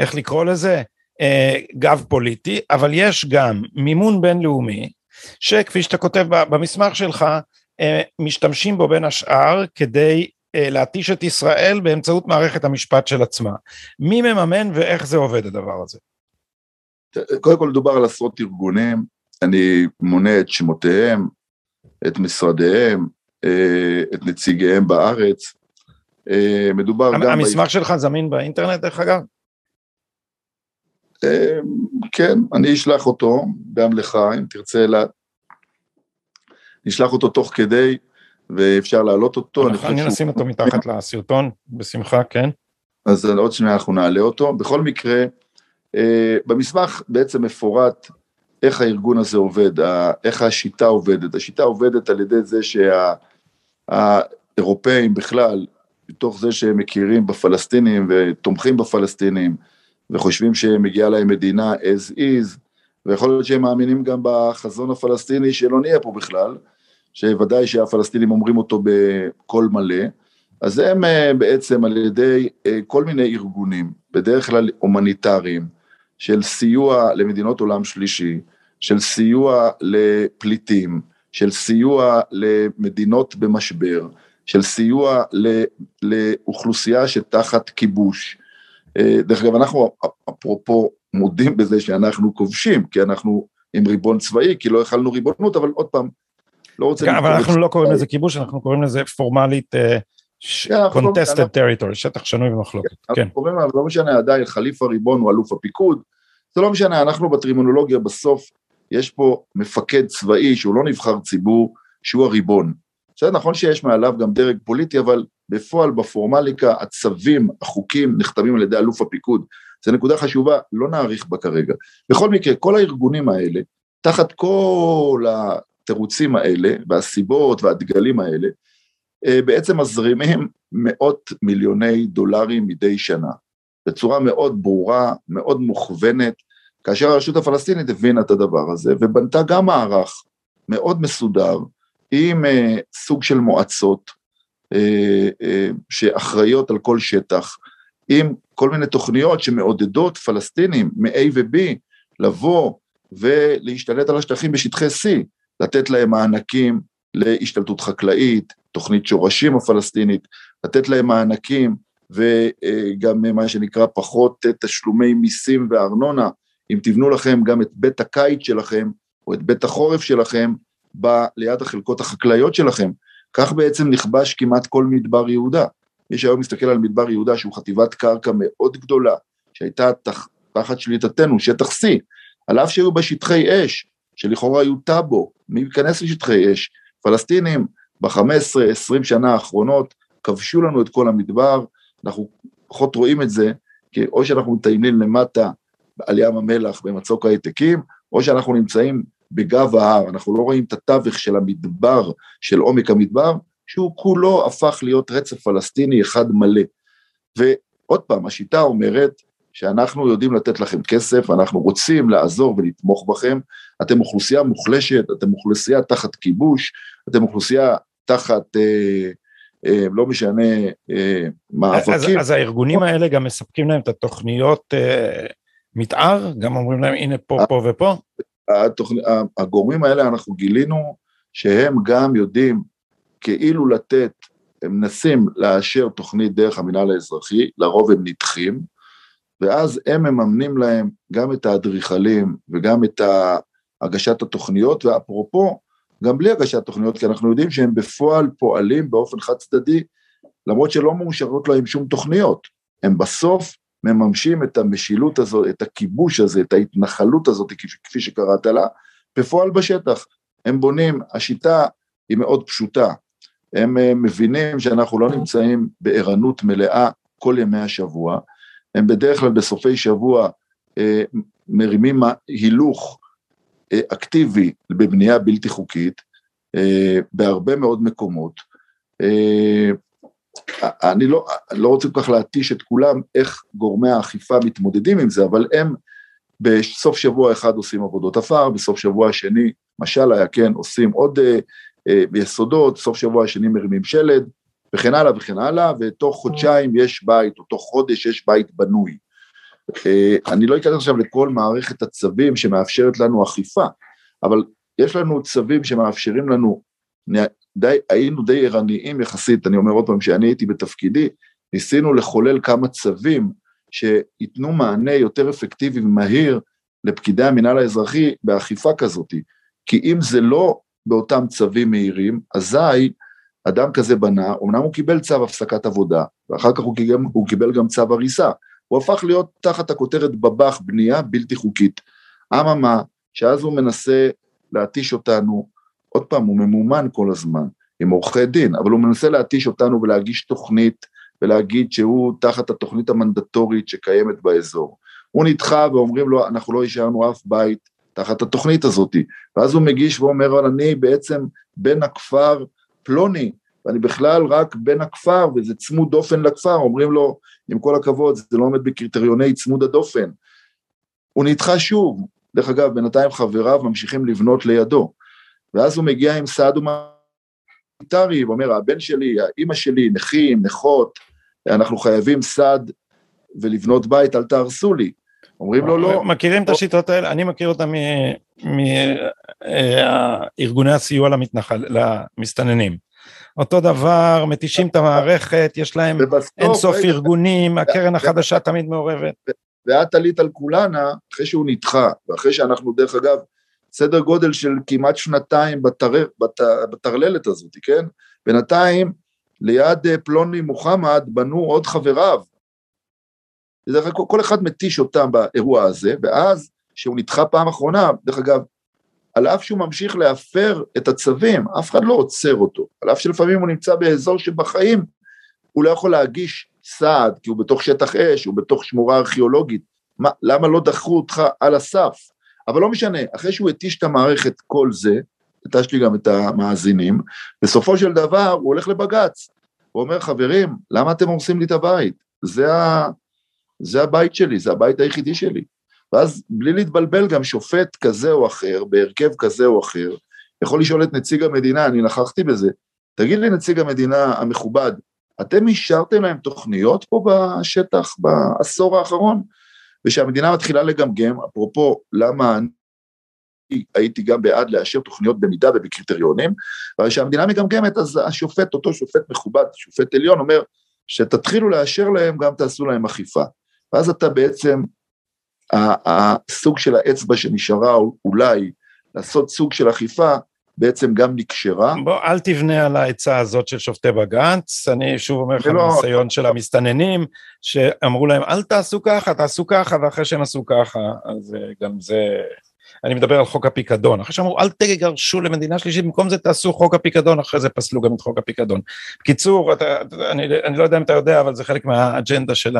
איך לקרוא לזה? אה, גב פוליטי, אבל יש גם מימון בינלאומי, שכפי שאתה כותב במסמך שלך, אה, משתמשים בו בין השאר כדי אה, להתיש את ישראל באמצעות מערכת המשפט של עצמה. מי מממן ואיך זה עובד הדבר הזה? קודם כל דובר על עשרות ארגונים, אני מונה את שמותיהם, את משרדיהם, את נציגיהם בארץ. מדובר גם... המסמך שלך זמין באינטרנט דרך אגב? אמ, כן, אני אשלח אותו גם לך, אם תרצה, לה... נשלח אותו תוך כדי, ואפשר להעלות אותו. אני, אני נשים אותו מתחת לסרטון, בשמחה, כן. אז עוד שניה אנחנו נעלה אותו. בכל מקרה, אה, במסמך בעצם מפורט איך הארגון הזה עובד, איך השיטה עובדת. השיטה עובדת על ידי זה שהאירופאים בכלל, מתוך זה שהם מכירים בפלסטינים ותומכים בפלסטינים, וחושבים שמגיעה להם מדינה as is, ויכול להיות שהם מאמינים גם בחזון הפלסטיני שלא נהיה פה בכלל, שוודאי שהפלסטינים אומרים אותו בקול מלא, אז הם אה, בעצם על ידי אה, כל מיני ארגונים, בדרך כלל הומניטריים, של סיוע למדינות עולם שלישי, של סיוע לפליטים, של סיוע למדינות במשבר, של סיוע לאוכלוסייה שתחת כיבוש. אה, דרך אגב, אנחנו אפרופו מודים בזה שאנחנו כובשים, כי אנחנו עם ריבון צבאי, כי לא הכלנו ריבונות, אבל עוד פעם, לא רוצה... כן, אבל אנחנו לא קוראים לזה כיבוש, אנחנו קוראים לזה פורמלית אה, כן, contested territory, שטח שנוי במחלוקת, כן. אנחנו קוראים לזה, לא משנה עדיין, חליף הריבון הוא אלוף הפיקוד, זה לא משנה, אנחנו בטרימונולוגיה בסוף, יש פה מפקד צבאי שהוא לא נבחר ציבור, שהוא הריבון. בסדר, נכון שיש מעליו גם דרג פוליטי, אבל בפועל, בפורמליקה, הצווים, החוקים, נחתמים על ידי אלוף הפיקוד. זו נקודה חשובה, לא נאריך בה כרגע. בכל מקרה, כל הארגונים האלה, תחת כל התירוצים האלה, והסיבות והדגלים האלה, אה, בעצם מזרימים מאות מיליוני דולרים מדי שנה, בצורה מאוד ברורה, מאוד מוכוונת, כאשר הרשות הפלסטינית הבינה את הדבר הזה, ובנתה גם מערך מאוד מסודר, עם uh, סוג של מועצות uh, uh, שאחראיות על כל שטח, עם כל מיני תוכניות שמעודדות פלסטינים מ-A ו-B לבוא ולהשתלט על השטחים בשטחי C, לתת להם מענקים להשתלטות חקלאית, תוכנית שורשים הפלסטינית, לתת להם מענקים וגם מה שנקרא פחות תשלומי מיסים וארנונה, אם תבנו לכם גם את בית הקיץ שלכם או את בית החורף שלכם ב, ליד החלקות החקלאיות שלכם, כך בעצם נכבש כמעט כל מדבר יהודה. מי שהיום מסתכל על מדבר יהודה שהוא חטיבת קרקע מאוד גדולה, שהייתה תח, תחת שליטתנו, שטח C, על אף שהיו בה אש, שלכאורה היו טאבו, מי ייכנס לשטחי אש? פלסטינים ב-15-20 שנה האחרונות כבשו לנו את כל המדבר, אנחנו פחות רואים את זה, כי או שאנחנו מטיילים למטה על ים המלח במצוק ההעתקים, או שאנחנו נמצאים בגב ההר, אנחנו לא רואים את התווך של המדבר, של עומק המדבר, שהוא כולו הפך להיות רצף פלסטיני אחד מלא. ועוד פעם, השיטה אומרת שאנחנו יודעים לתת לכם כסף, אנחנו רוצים לעזור ולתמוך בכם, אתם אוכלוסייה מוחלשת, אתם אוכלוסייה תחת כיבוש, אתם אוכלוסייה תחת, אה, אה, לא משנה, אה, מאבקים. אז, אז הארגונים האלה גם מספקים להם את התוכניות אה, מתאר? גם אומרים להם הנה פה, פה ופה? התוכנ... הגורמים האלה אנחנו גילינו שהם גם יודעים כאילו לתת, הם מנסים לאשר תוכנית דרך המינהל האזרחי, לרוב הם נדחים, ואז הם מממנים להם גם את האדריכלים וגם את הגשת התוכניות, ואפרופו, גם בלי הגשת תוכניות, כי אנחנו יודעים שהם בפועל פועלים באופן חד צדדי, למרות שלא מאושרות להם שום תוכניות. הם בסוף מממשים את המשילות הזאת, את הכיבוש הזה, את ההתנחלות הזאת, כפי שקראת לה, בפועל בשטח. הם בונים, השיטה היא מאוד פשוטה, הם אה, מבינים שאנחנו לא נמצאים בערנות מלאה כל ימי השבוע, הם בדרך כלל בסופי שבוע אה, מרימים הילוך אה, אקטיבי בבנייה בלתי חוקית בהרבה מאוד מקומות. אני לא, אני לא רוצה כל כך להתיש את כולם איך גורמי האכיפה מתמודדים עם זה, אבל הם בסוף שבוע אחד עושים עבודות עפר, בסוף שבוע השני, משל היה כן, עושים עוד אה, אה, יסודות, סוף שבוע השני מרימים שלד, וכן הלאה וכן הלאה, ותוך חודשיים יש בית, או תוך חודש יש בית בנוי. אה, אני לא אכנס עכשיו לכל מערכת הצווים שמאפשרת לנו אכיפה, אבל יש לנו צווים שמאפשרים לנו די, היינו די ערניים יחסית, אני אומר עוד פעם, כשאני הייתי בתפקידי, ניסינו לחולל כמה צווים שייתנו מענה יותר אפקטיבי ומהיר לפקידי המינהל האזרחי באכיפה כזאת. כי אם זה לא באותם צווים מהירים, אזי אדם כזה בנה, אמנם הוא קיבל צו הפסקת עבודה, ואחר כך הוא קיבל, הוא קיבל גם צו הריסה, הוא הפך להיות תחת הכותרת בב"ח בנייה בלתי חוקית. אממה, שאז הוא מנסה להתיש אותנו עוד פעם, הוא ממומן כל הזמן, עם עורכי דין, אבל הוא מנסה להתיש אותנו ולהגיש תוכנית ולהגיד שהוא תחת התוכנית המנדטורית שקיימת באזור. הוא נדחה ואומרים לו, אנחנו לא השארנו אף בית תחת התוכנית הזאת. ואז הוא מגיש ואומר, אבל אני בעצם בן הכפר פלוני, ואני בכלל רק בן הכפר, וזה צמוד דופן לכפר, אומרים לו, עם כל הכבוד, זה לא עומד בקריטריוני צמוד הדופן. הוא נדחה שוב, דרך אגב, בינתיים חבריו ממשיכים לבנות לידו. ואז הוא מגיע עם סעד הומניטרי, ואומר, הבן שלי, האימא שלי, נכים, נכות, אנחנו חייבים סעד ולבנות בית, אל תהרסו לי. אומרים לו לא. מכירים את השיטות האלה? אני מכיר אותם מארגוני הסיוע למתנחל, למסתננים. אותו דבר, מתישים את המערכת, יש להם אינסוף ארגונים, הקרן החדשה תמיד מעורבת. ואת עלית על כולנה אחרי שהוא נדחה, ואחרי שאנחנו דרך אגב, סדר גודל של כמעט שנתיים בטר, בת, בטרללת הזאת, כן? בינתיים ליד אה, פלוני מוחמד בנו עוד חבריו. דרך אגב, כל אחד מתיש אותם באירוע הזה, ואז כשהוא נדחה פעם אחרונה, דרך אגב, על אף שהוא ממשיך להפר את הצווים, אף אחד לא עוצר אותו, על אף שלפעמים הוא נמצא באזור שבחיים הוא לא יכול להגיש סעד, כי הוא בתוך שטח אש, הוא בתוך שמורה ארכיאולוגית, מה, למה לא דחו אותך על הסף? אבל לא משנה, אחרי שהוא התיש את המערכת כל זה, התשתי גם את המאזינים, בסופו של דבר הוא הולך לבג"ץ, הוא אומר, חברים, למה אתם הורסים לי את הבית? זה, ה... זה הבית שלי, זה הבית היחידי שלי. ואז בלי להתבלבל גם שופט כזה או אחר, בהרכב כזה או אחר, יכול לשאול את נציג המדינה, אני נכחתי בזה, תגיד לי נציג המדינה המכובד, אתם אישרתם להם תוכניות פה בשטח בעשור האחרון? ושהמדינה מתחילה לגמגם, אפרופו למה אני הייתי גם בעד לאשר תוכניות במידה ובקריטריונים, אבל כשהמדינה מגמגמת אז השופט, אותו שופט מכובד, שופט עליון, אומר שתתחילו לאשר להם, גם תעשו להם אכיפה. ואז אתה בעצם, הסוג של האצבע שנשארה אולי לעשות סוג של אכיפה, בעצם גם נקשרה. בוא, אל תבנה על העצה הזאת של שופטי בג"ץ, אני שוב אומר לך, לא... ניסיון של המסתננים, שאמרו להם, אל תעשו ככה, תעשו ככה, ואחרי שהם עשו ככה, אז אה, גם זה... אני מדבר על חוק הפיקדון, אחרי שאמרו אל תגרשו למדינה שלישית, במקום זה תעשו חוק הפיקדון, אחרי זה פסלו גם את חוק הפיקדון. בקיצור, אתה, אני, אני לא יודע אם אתה יודע, אבל זה חלק מהאג'נדה של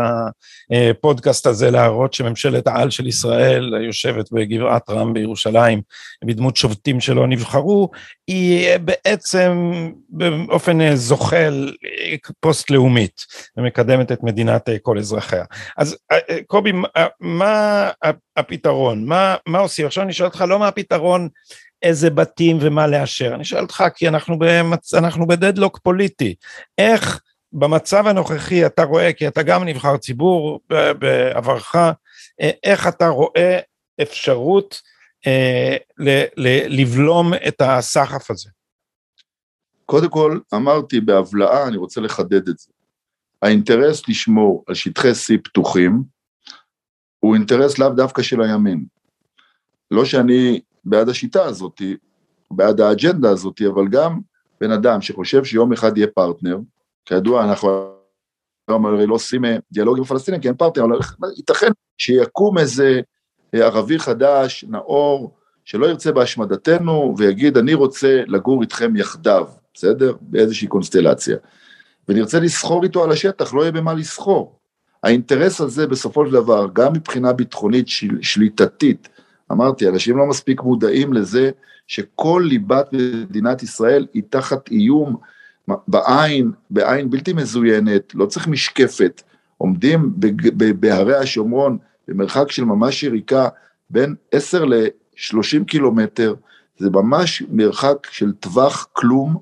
הפודקאסט הזה, להראות שממשלת העל של ישראל, יושבת בגבעת רם בירושלים, בדמות שובטים שלא נבחרו, היא בעצם באופן זוחל פוסט-לאומית, ומקדמת את מדינת כל אזרחיה. אז קובי, מה הפתרון? מה, מה עושים? עכשיו אני שואל אותך לא מה הפתרון איזה בתים ומה לאשר, אני שואל אותך כי אנחנו, במצ... אנחנו בדדלוק פוליטי, איך במצב הנוכחי אתה רואה, כי אתה גם נבחר ציבור בעברך, איך אתה רואה אפשרות אה, ל, ל, לבלום את הסחף הזה? קודם כל, אמרתי בהבלעה, אני רוצה לחדד את זה. האינטרס לשמור על שטחי C פתוחים, הוא אינטרס לאו דווקא של הימין. לא שאני בעד השיטה הזאת, בעד האג'נדה הזאת, אבל גם בן אדם שחושב שיום אחד יהיה פרטנר, כידוע אנחנו הרי לא עושים אה, דיאלוג עם פלסטינים כי אין פרטנר, אבל ייתכן שיקום איזה אה, ערבי חדש, נאור, שלא ירצה בהשמדתנו ויגיד אני רוצה לגור איתכם יחדיו, בסדר? באיזושהי קונסטלציה. ונרצה לסחור איתו על השטח, לא יהיה במה לסחור. האינטרס הזה בסופו של דבר, גם מבחינה ביטחונית של, שליטתית, אמרתי, אנשים לא מספיק מודעים לזה שכל ליבת מדינת ישראל היא תחת איום בעין, בעין בלתי מזוינת, לא צריך משקפת, עומדים בהרי השומרון במרחק של ממש יריקה בין 10 ל-30 קילומטר, זה ממש מרחק של טווח כלום,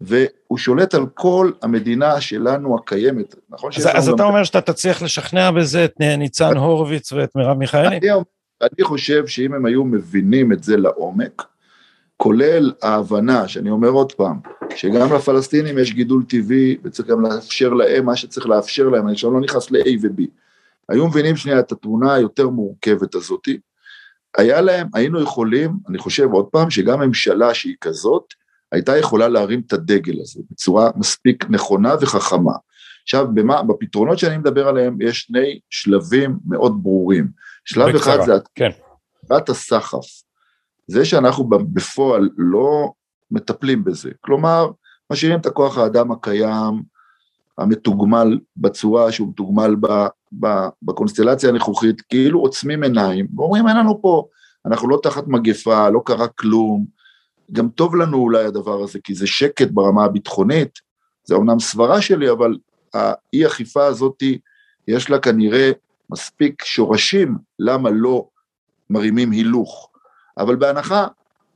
והוא שולט על כל המדינה שלנו הקיימת, נכון? אז, אז אתה אומר שאתה תצליח לשכנע בזה את ניצן הורוביץ ואת מרב מיכאלי? אני, אני חושב שאם הם היו מבינים את זה לעומק, כולל ההבנה, שאני אומר עוד פעם, שגם לפלסטינים יש גידול טבעי וצריך גם לאפשר להם מה שצריך לאפשר להם, אני עכשיו לא נכנס ל-A ו-B. היו מבינים שנייה את התמונה היותר מורכבת הזאתי, היה להם, היינו יכולים, אני חושב עוד פעם, שגם ממשלה שהיא כזאת, הייתה יכולה להרים את הדגל הזה בצורה מספיק נכונה וחכמה. עכשיו, במה, בפתרונות שאני מדבר עליהם יש שני שלבים מאוד ברורים. שלב בקצרה, אחד זה כן. התקרת הסחף. זה שאנחנו בפועל לא מטפלים בזה. כלומר, משאירים את הכוח האדם הקיים, המתוגמל בצורה שהוא מתוגמל ב, ב, בקונסטלציה הנכוחית, כאילו עוצמים עיניים, ואומרים אין לנו פה, אנחנו לא תחת מגפה, לא קרה כלום, גם טוב לנו אולי הדבר הזה, כי זה שקט ברמה הביטחונית, זה אמנם סברה שלי, אבל האי אכיפה הזאת, יש לה כנראה מספיק שורשים למה לא מרימים הילוך. אבל בהנחה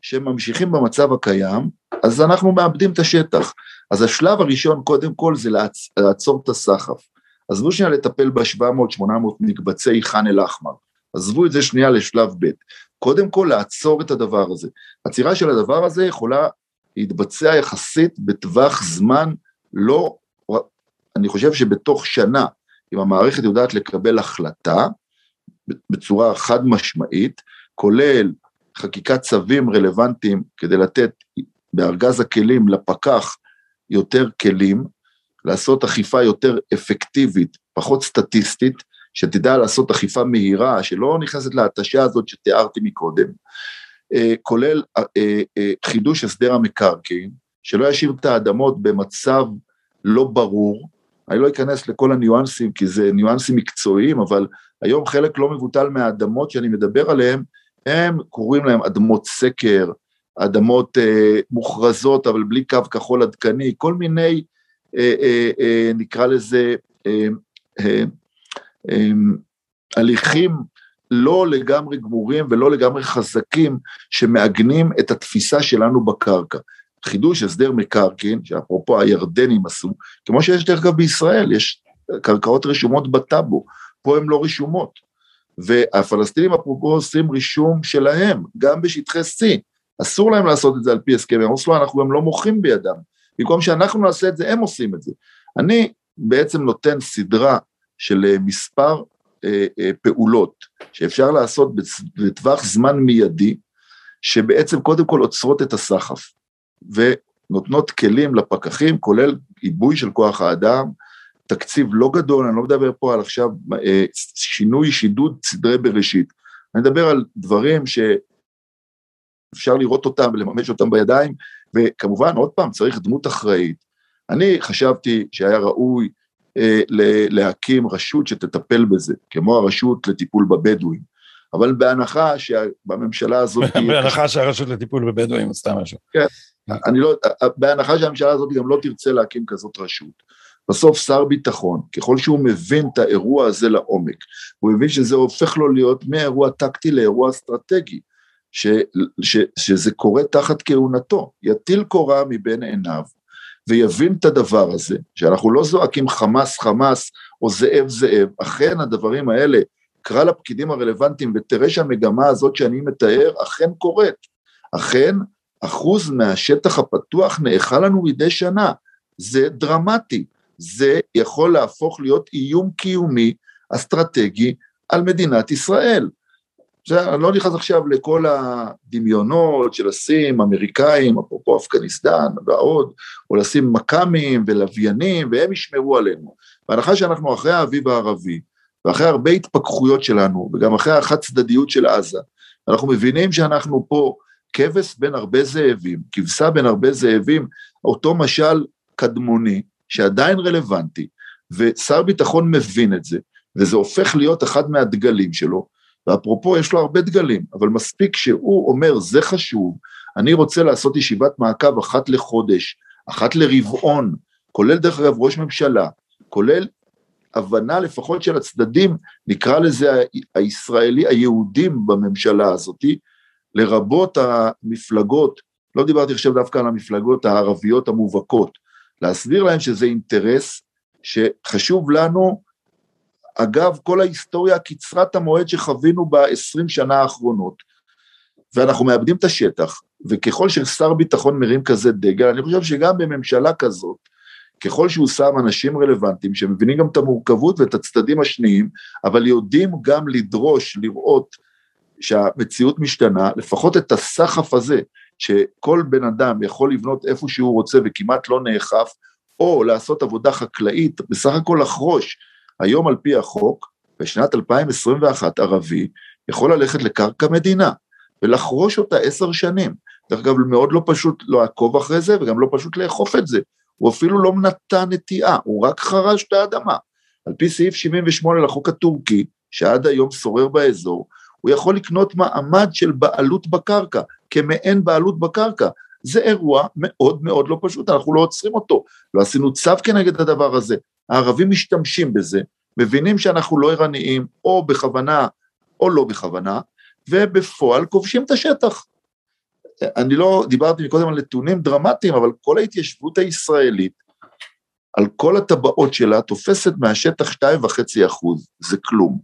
שהם ממשיכים במצב הקיים, אז אנחנו מאבדים את השטח. אז השלב הראשון קודם כל זה לעצ... לעצור את הסחף. עזבו שנייה לטפל ב-700-800 מקבצי ח'אן אל-אחמר, עזבו את זה שנייה לשלב ב', קודם כל לעצור את הדבר הזה. עצירה של הדבר הזה יכולה יתבצע יחסית בטווח זמן לא, אני חושב שבתוך שנה, אם המערכת יודעת לקבל החלטה בצורה חד משמעית, כולל חקיקת צווים רלוונטיים כדי לתת בארגז הכלים לפקח יותר כלים, לעשות אכיפה יותר אפקטיבית, פחות סטטיסטית, שתדע לעשות אכיפה מהירה, שלא נכנסת להתשה הזאת שתיארתי מקודם, אה, כולל אה, אה, חידוש הסדר המקרקעין, שלא ישאיר את האדמות במצב לא ברור, אני לא אכנס לכל הניואנסים כי זה ניואנסים מקצועיים, אבל היום חלק לא מבוטל מהאדמות שאני מדבר עליהן, הם קוראים להם אדמות סקר, אדמות אה, מוכרזות אבל בלי קו כחול עדכני, כל מיני, אה, אה, אה, נקרא לזה, אה, אה, הליכים לא לגמרי גמורים ולא לגמרי חזקים שמעגנים את התפיסה שלנו בקרקע. חידוש הסדר מקרקעין, שאפרופו הירדנים עשו, כמו שיש דרך אגב בישראל, יש קרקעות רשומות בטאבו, פה הן לא רשומות. והפלסטינים אפרופו עושים רישום שלהם, גם בשטחי C, אסור להם לעשות את זה על פי הסכמי אוסלו, אנחנו גם לא מוחים בידם. במקום שאנחנו נעשה את זה, הם עושים את זה. אני בעצם נותן סדרה של אה, מספר אה, אה, פעולות שאפשר לעשות בטווח זמן מיידי, שבעצם קודם כל עוצרות את הסחף, ונותנות כלים לפקחים, כולל עיבוי של כוח האדם, תקציב לא גדול, אני לא מדבר פה על עכשיו שינוי שידוד סדרי בראשית, אני מדבר על דברים שאפשר לראות אותם ולממש אותם בידיים, וכמובן, עוד פעם, צריך דמות אחראית. אני חשבתי שהיה ראוי להקים רשות שתטפל בזה, כמו הרשות לטיפול בבדואים, אבל בהנחה שבממשלה הזאת... [laughs] בהנחה שהרשות לטיפול בבדואים, סתם משהו. כן, אני לא, בהנחה שהממשלה הזאת גם לא תרצה להקים כזאת רשות. בסוף שר ביטחון, ככל שהוא מבין את האירוע הזה לעומק, הוא מבין שזה הופך לו להיות מאירוע טקטי לאירוע אסטרטגי, ש, ש, שזה קורה תחת כהונתו, יטיל קורה מבין עיניו, ויבין את הדבר הזה, שאנחנו לא זועקים חמאס חמאס או זאב זאב, אכן הדברים האלה, קרא לפקידים הרלוונטיים ותראה שהמגמה הזאת שאני מתאר אכן קורית, אכן אחוז מהשטח הפתוח נאכל לנו מדי שנה, זה דרמטי, זה יכול להפוך להיות איום קיומי אסטרטגי על מדינת ישראל. אני לא נכנס עכשיו לכל הדמיונות של לשים אמריקאים, אפרופו אפגניסטן ועוד, או לשים מכ"מים ולוויינים, והם ישמרו עלינו. בהנחה שאנחנו אחרי האביב הערבי, ואחרי הרבה התפכחויות שלנו, וגם אחרי החד צדדיות של עזה, אנחנו מבינים שאנחנו פה כבש בין הרבה זאבים, כבשה בין הרבה זאבים, אותו משל קדמוני, שעדיין רלוונטי, ושר ביטחון מבין את זה, וזה הופך להיות אחד מהדגלים שלו, ואפרופו יש לו הרבה דגלים, אבל מספיק שהוא אומר זה חשוב, אני רוצה לעשות ישיבת מעקב אחת לחודש, אחת לרבעון, כולל דרך אגב ראש ממשלה, כולל הבנה לפחות של הצדדים, נקרא לזה הישראלי, היהודים בממשלה הזאתי, לרבות המפלגות, לא דיברתי עכשיו דווקא על המפלגות הערביות המובהקות, להסביר להם שזה אינטרס שחשוב לנו, אגב כל ההיסטוריה קצרת המועד שחווינו בעשרים שנה האחרונות, ואנחנו מאבדים את השטח, וככל ששר ביטחון מרים כזה דגל, אני חושב שגם בממשלה כזאת, ככל שהוא שם אנשים רלוונטיים שמבינים גם את המורכבות ואת הצדדים השניים, אבל יודעים גם לדרוש, לראות שהמציאות משתנה, לפחות את הסחף הזה שכל בן אדם יכול לבנות איפה שהוא רוצה וכמעט לא נאכף, או לעשות עבודה חקלאית, בסך הכל לחרוש. היום על פי החוק, בשנת 2021 ערבי יכול ללכת לקרקע מדינה ולחרוש אותה עשר שנים. דרך אגב, מאוד לא פשוט לעקוב אחרי זה וגם לא פשוט לאכוף את זה. הוא אפילו לא נתן נטיעה, הוא רק חרש את האדמה. על פי סעיף 78 לחוק הטורקי, שעד היום שורר באזור, הוא יכול לקנות מעמד של בעלות בקרקע, כמעין בעלות בקרקע. זה אירוע מאוד מאוד לא פשוט, אנחנו לא עוצרים אותו, לא עשינו צו כנגד הדבר הזה. הערבים משתמשים בזה, מבינים שאנחנו לא ערניים, או בכוונה או לא בכוונה, ובפועל כובשים את השטח. אני לא, דיברתי קודם על נתונים דרמטיים, אבל כל ההתיישבות הישראלית, על כל הטבעות שלה, תופסת מהשטח 2.5 אחוז, זה כלום.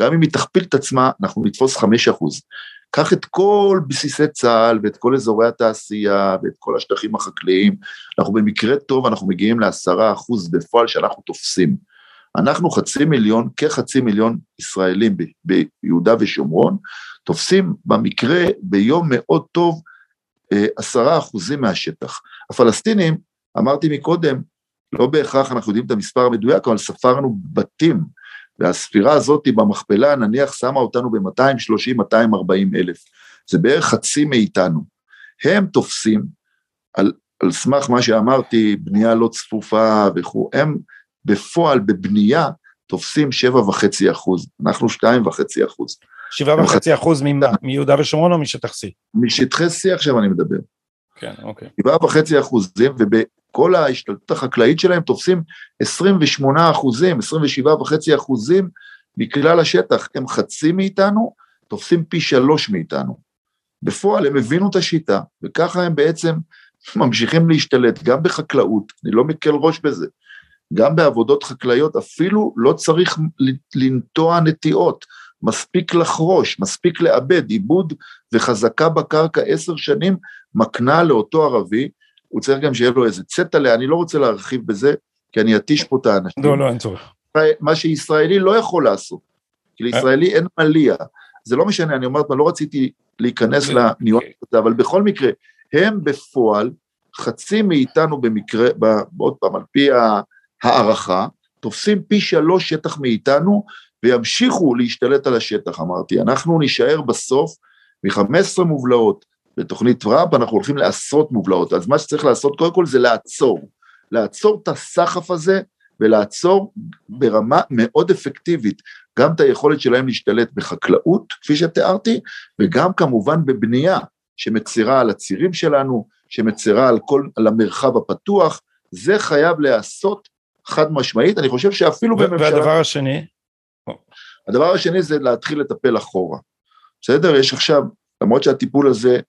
גם אם היא תכפיל את עצמה, אנחנו נתפוס חמש אחוז. קח את כל בסיסי צה"ל ואת כל אזורי התעשייה ואת כל השטחים החקלאיים, אנחנו במקרה טוב, אנחנו מגיעים לעשרה אחוז בפועל שאנחנו תופסים. אנחנו חצי מיליון, כחצי מיליון ישראלים ב- ביהודה ושומרון, תופסים במקרה ביום מאוד טוב אה, עשרה אחוזים מהשטח. הפלסטינים, אמרתי מקודם, לא בהכרח אנחנו יודעים את המספר המדויק, אבל ספרנו בתים, והספירה הזאת במכפלה נניח שמה אותנו ב-230-240 אלף, זה בערך חצי מאיתנו. הם תופסים, על, על סמך מה שאמרתי, בנייה לא צפופה וכו', הם בפועל בבנייה תופסים שבע וחצי אחוז, אנחנו שתיים וחצי אחוז. שבעה וחצי אחוז ממה? מיהודה ושומרון או משטח C? משטחי C עכשיו אני מדבר. כן, אוקיי. שבעה וחצי אחוזים, ובכל ההשתלטות החקלאית שלהם תופסים 28 אחוזים, 27 וחצי אחוזים מכלל השטח. הם חצי מאיתנו, תופסים פי שלוש מאיתנו. בפועל הם הבינו את השיטה, וככה הם בעצם [laughs] ממשיכים להשתלט גם בחקלאות, אני לא מקל ראש בזה, גם בעבודות חקלאיות, אפילו לא צריך לנטוע נטיעות, מספיק לחרוש, מספיק לאבד, עיבוד וחזקה בקרקע עשר שנים מקנה לאותו ערבי, הוא צריך גם שיהיה לו איזה צטלה, אני לא רוצה להרחיב בזה, כי אני אתיש פה את האנשים. לא, לא, אין צורך. מה שישראלי לא יכול לעשות, כי לישראלי אין מליע. זה לא משנה, אני אומרת, לא רציתי להיכנס לניואנס הזה, אבל בכל מקרה, הם בפועל, חצי מאיתנו במקרה, עוד פעם, על פי הערכה, תופסים פי שלוש שטח מאיתנו, וימשיכו להשתלט על השטח, אמרתי. אנחנו נישאר בסוף מ-15 מובלעות בתוכנית טראמפ, אנחנו הולכים לעשרות מובלעות. אז מה שצריך לעשות קודם כל זה לעצור. לעצור את הסחף הזה ולעצור ברמה מאוד אפקטיבית גם את היכולת שלהם להשתלט בחקלאות, כפי שתיארתי, וגם כמובן בבנייה שמצרה על הצירים שלנו, שמצרה על כל, על המרחב הפתוח, זה חייב להיעשות חד משמעית, אני חושב שאפילו בממשלה... והדבר השני? הדבר השני זה להתחיל לטפל אחורה. בסדר? יש עכשיו, למרות שהטיפול הזה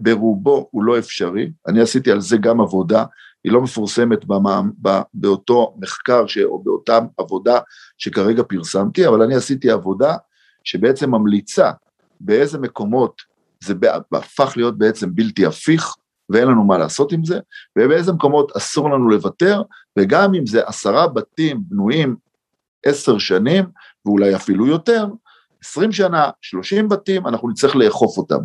ברובו הוא לא אפשרי, אני עשיתי על זה גם עבודה, היא לא מפורסמת במה, באותו מחקר ש, או באותה עבודה שכרגע פרסמתי, אבל אני עשיתי עבודה שבעצם ממליצה באיזה מקומות זה הפך להיות בעצם בלתי הפיך, ואין לנו מה לעשות עם זה, ובאיזה מקומות אסור לנו לוותר, וגם אם זה עשרה בתים בנויים עשר שנים, ואולי אפילו יותר, עשרים שנה, שלושים בתים, אנחנו נצטרך לאכוף אותם.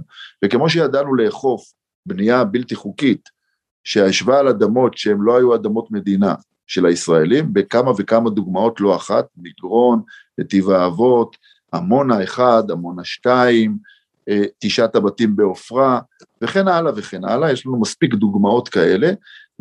וכמו שידענו לאכוף בנייה בלתי חוקית, שישבה על אדמות שהן לא היו אדמות מדינה של הישראלים, בכמה וכמה דוגמאות לא אחת, מגרון, נתיב האבות, עמונה אחד, עמונה שתיים, אה, תשעת הבתים בעופרה, וכן הלאה וכן הלאה, יש לנו מספיק דוגמאות כאלה,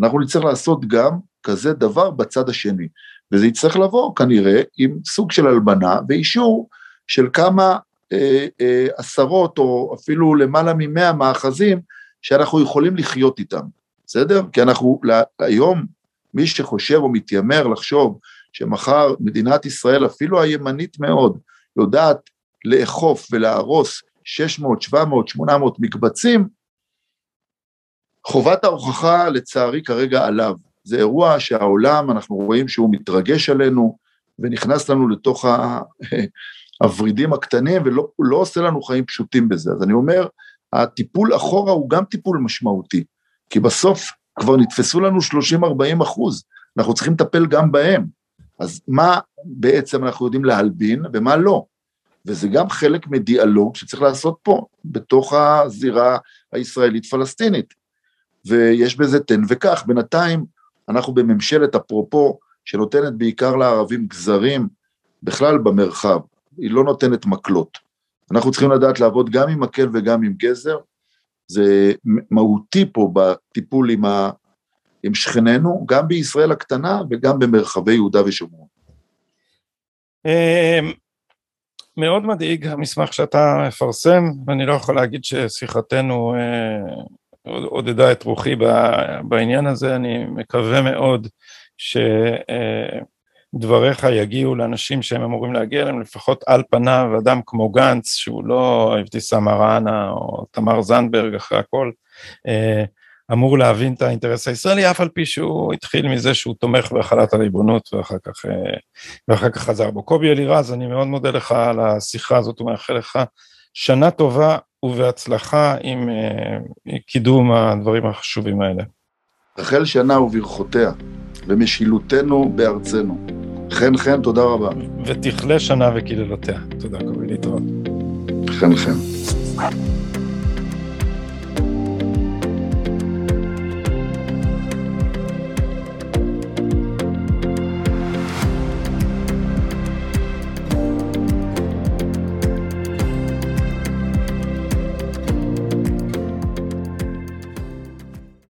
אנחנו נצטרך לעשות גם כזה דבר בצד השני, וזה יצטרך לבוא כנראה עם סוג של הלבנה ואישור של כמה אה, אה, עשרות או אפילו למעלה ממאה מאחזים שאנחנו יכולים לחיות איתם, בסדר? כי אנחנו היום, מי שחושב או מתיימר לחשוב שמחר מדינת ישראל, אפילו הימנית מאוד, יודעת לאכוף ולהרוס 600, 700, 800 מקבצים, חובת ההוכחה לצערי כרגע עליו. זה אירוע שהעולם, אנחנו רואים שהוא מתרגש עלינו ונכנס לנו לתוך [laughs] הוורידים הקטנים ולא לא עושה לנו חיים פשוטים בזה. אז אני אומר, הטיפול אחורה הוא גם טיפול משמעותי, כי בסוף כבר נתפסו לנו 30-40 אחוז, אנחנו צריכים לטפל גם בהם. אז מה בעצם אנחנו יודעים להלבין ומה לא? וזה גם חלק מדיאלוג שצריך לעשות פה, בתוך הזירה הישראלית-פלסטינית. ויש בזה תן וקח. בינתיים אנחנו בממשלת אפרופו, שנותנת בעיקר לערבים גזרים, בכלל במרחב, היא לא נותנת מקלות. אנחנו צריכים לדעת לעבוד גם עם מקל וגם עם גזר, זה מהותי פה בטיפול עם, ה, עם שכנינו, גם בישראל הקטנה וגם במרחבי יהודה ושומרון. אמ, מאוד מדאיג המסמך שאתה מפרסם, ואני לא יכול להגיד ששיחתנו אה, עודדה את רוחי בעניין הזה, אני מקווה מאוד שדבריך יגיעו לאנשים שהם אמורים להגיע אליהם, לפחות על פניו, אדם כמו גנץ, שהוא לא אבתיסאם מראענה או תמר זנדברג אחרי הכל, אה, אמור להבין את האינטרס הישראלי, אף על פי שהוא התחיל מזה שהוא תומך בהחלת הריבונות ואחר כך, אה, ואחר כך חזר בו. קובי אלירז, אני מאוד מודה לך על השיחה הזאת ומאחל לך שנה טובה ובהצלחה עם קידום הדברים החשובים האלה. רחל שנה וברכותיה, ומשילותנו בארצנו. חן חן, תודה רבה. ותכלה שנה וקללותיה. תודה, קובי להתראות. חן חן.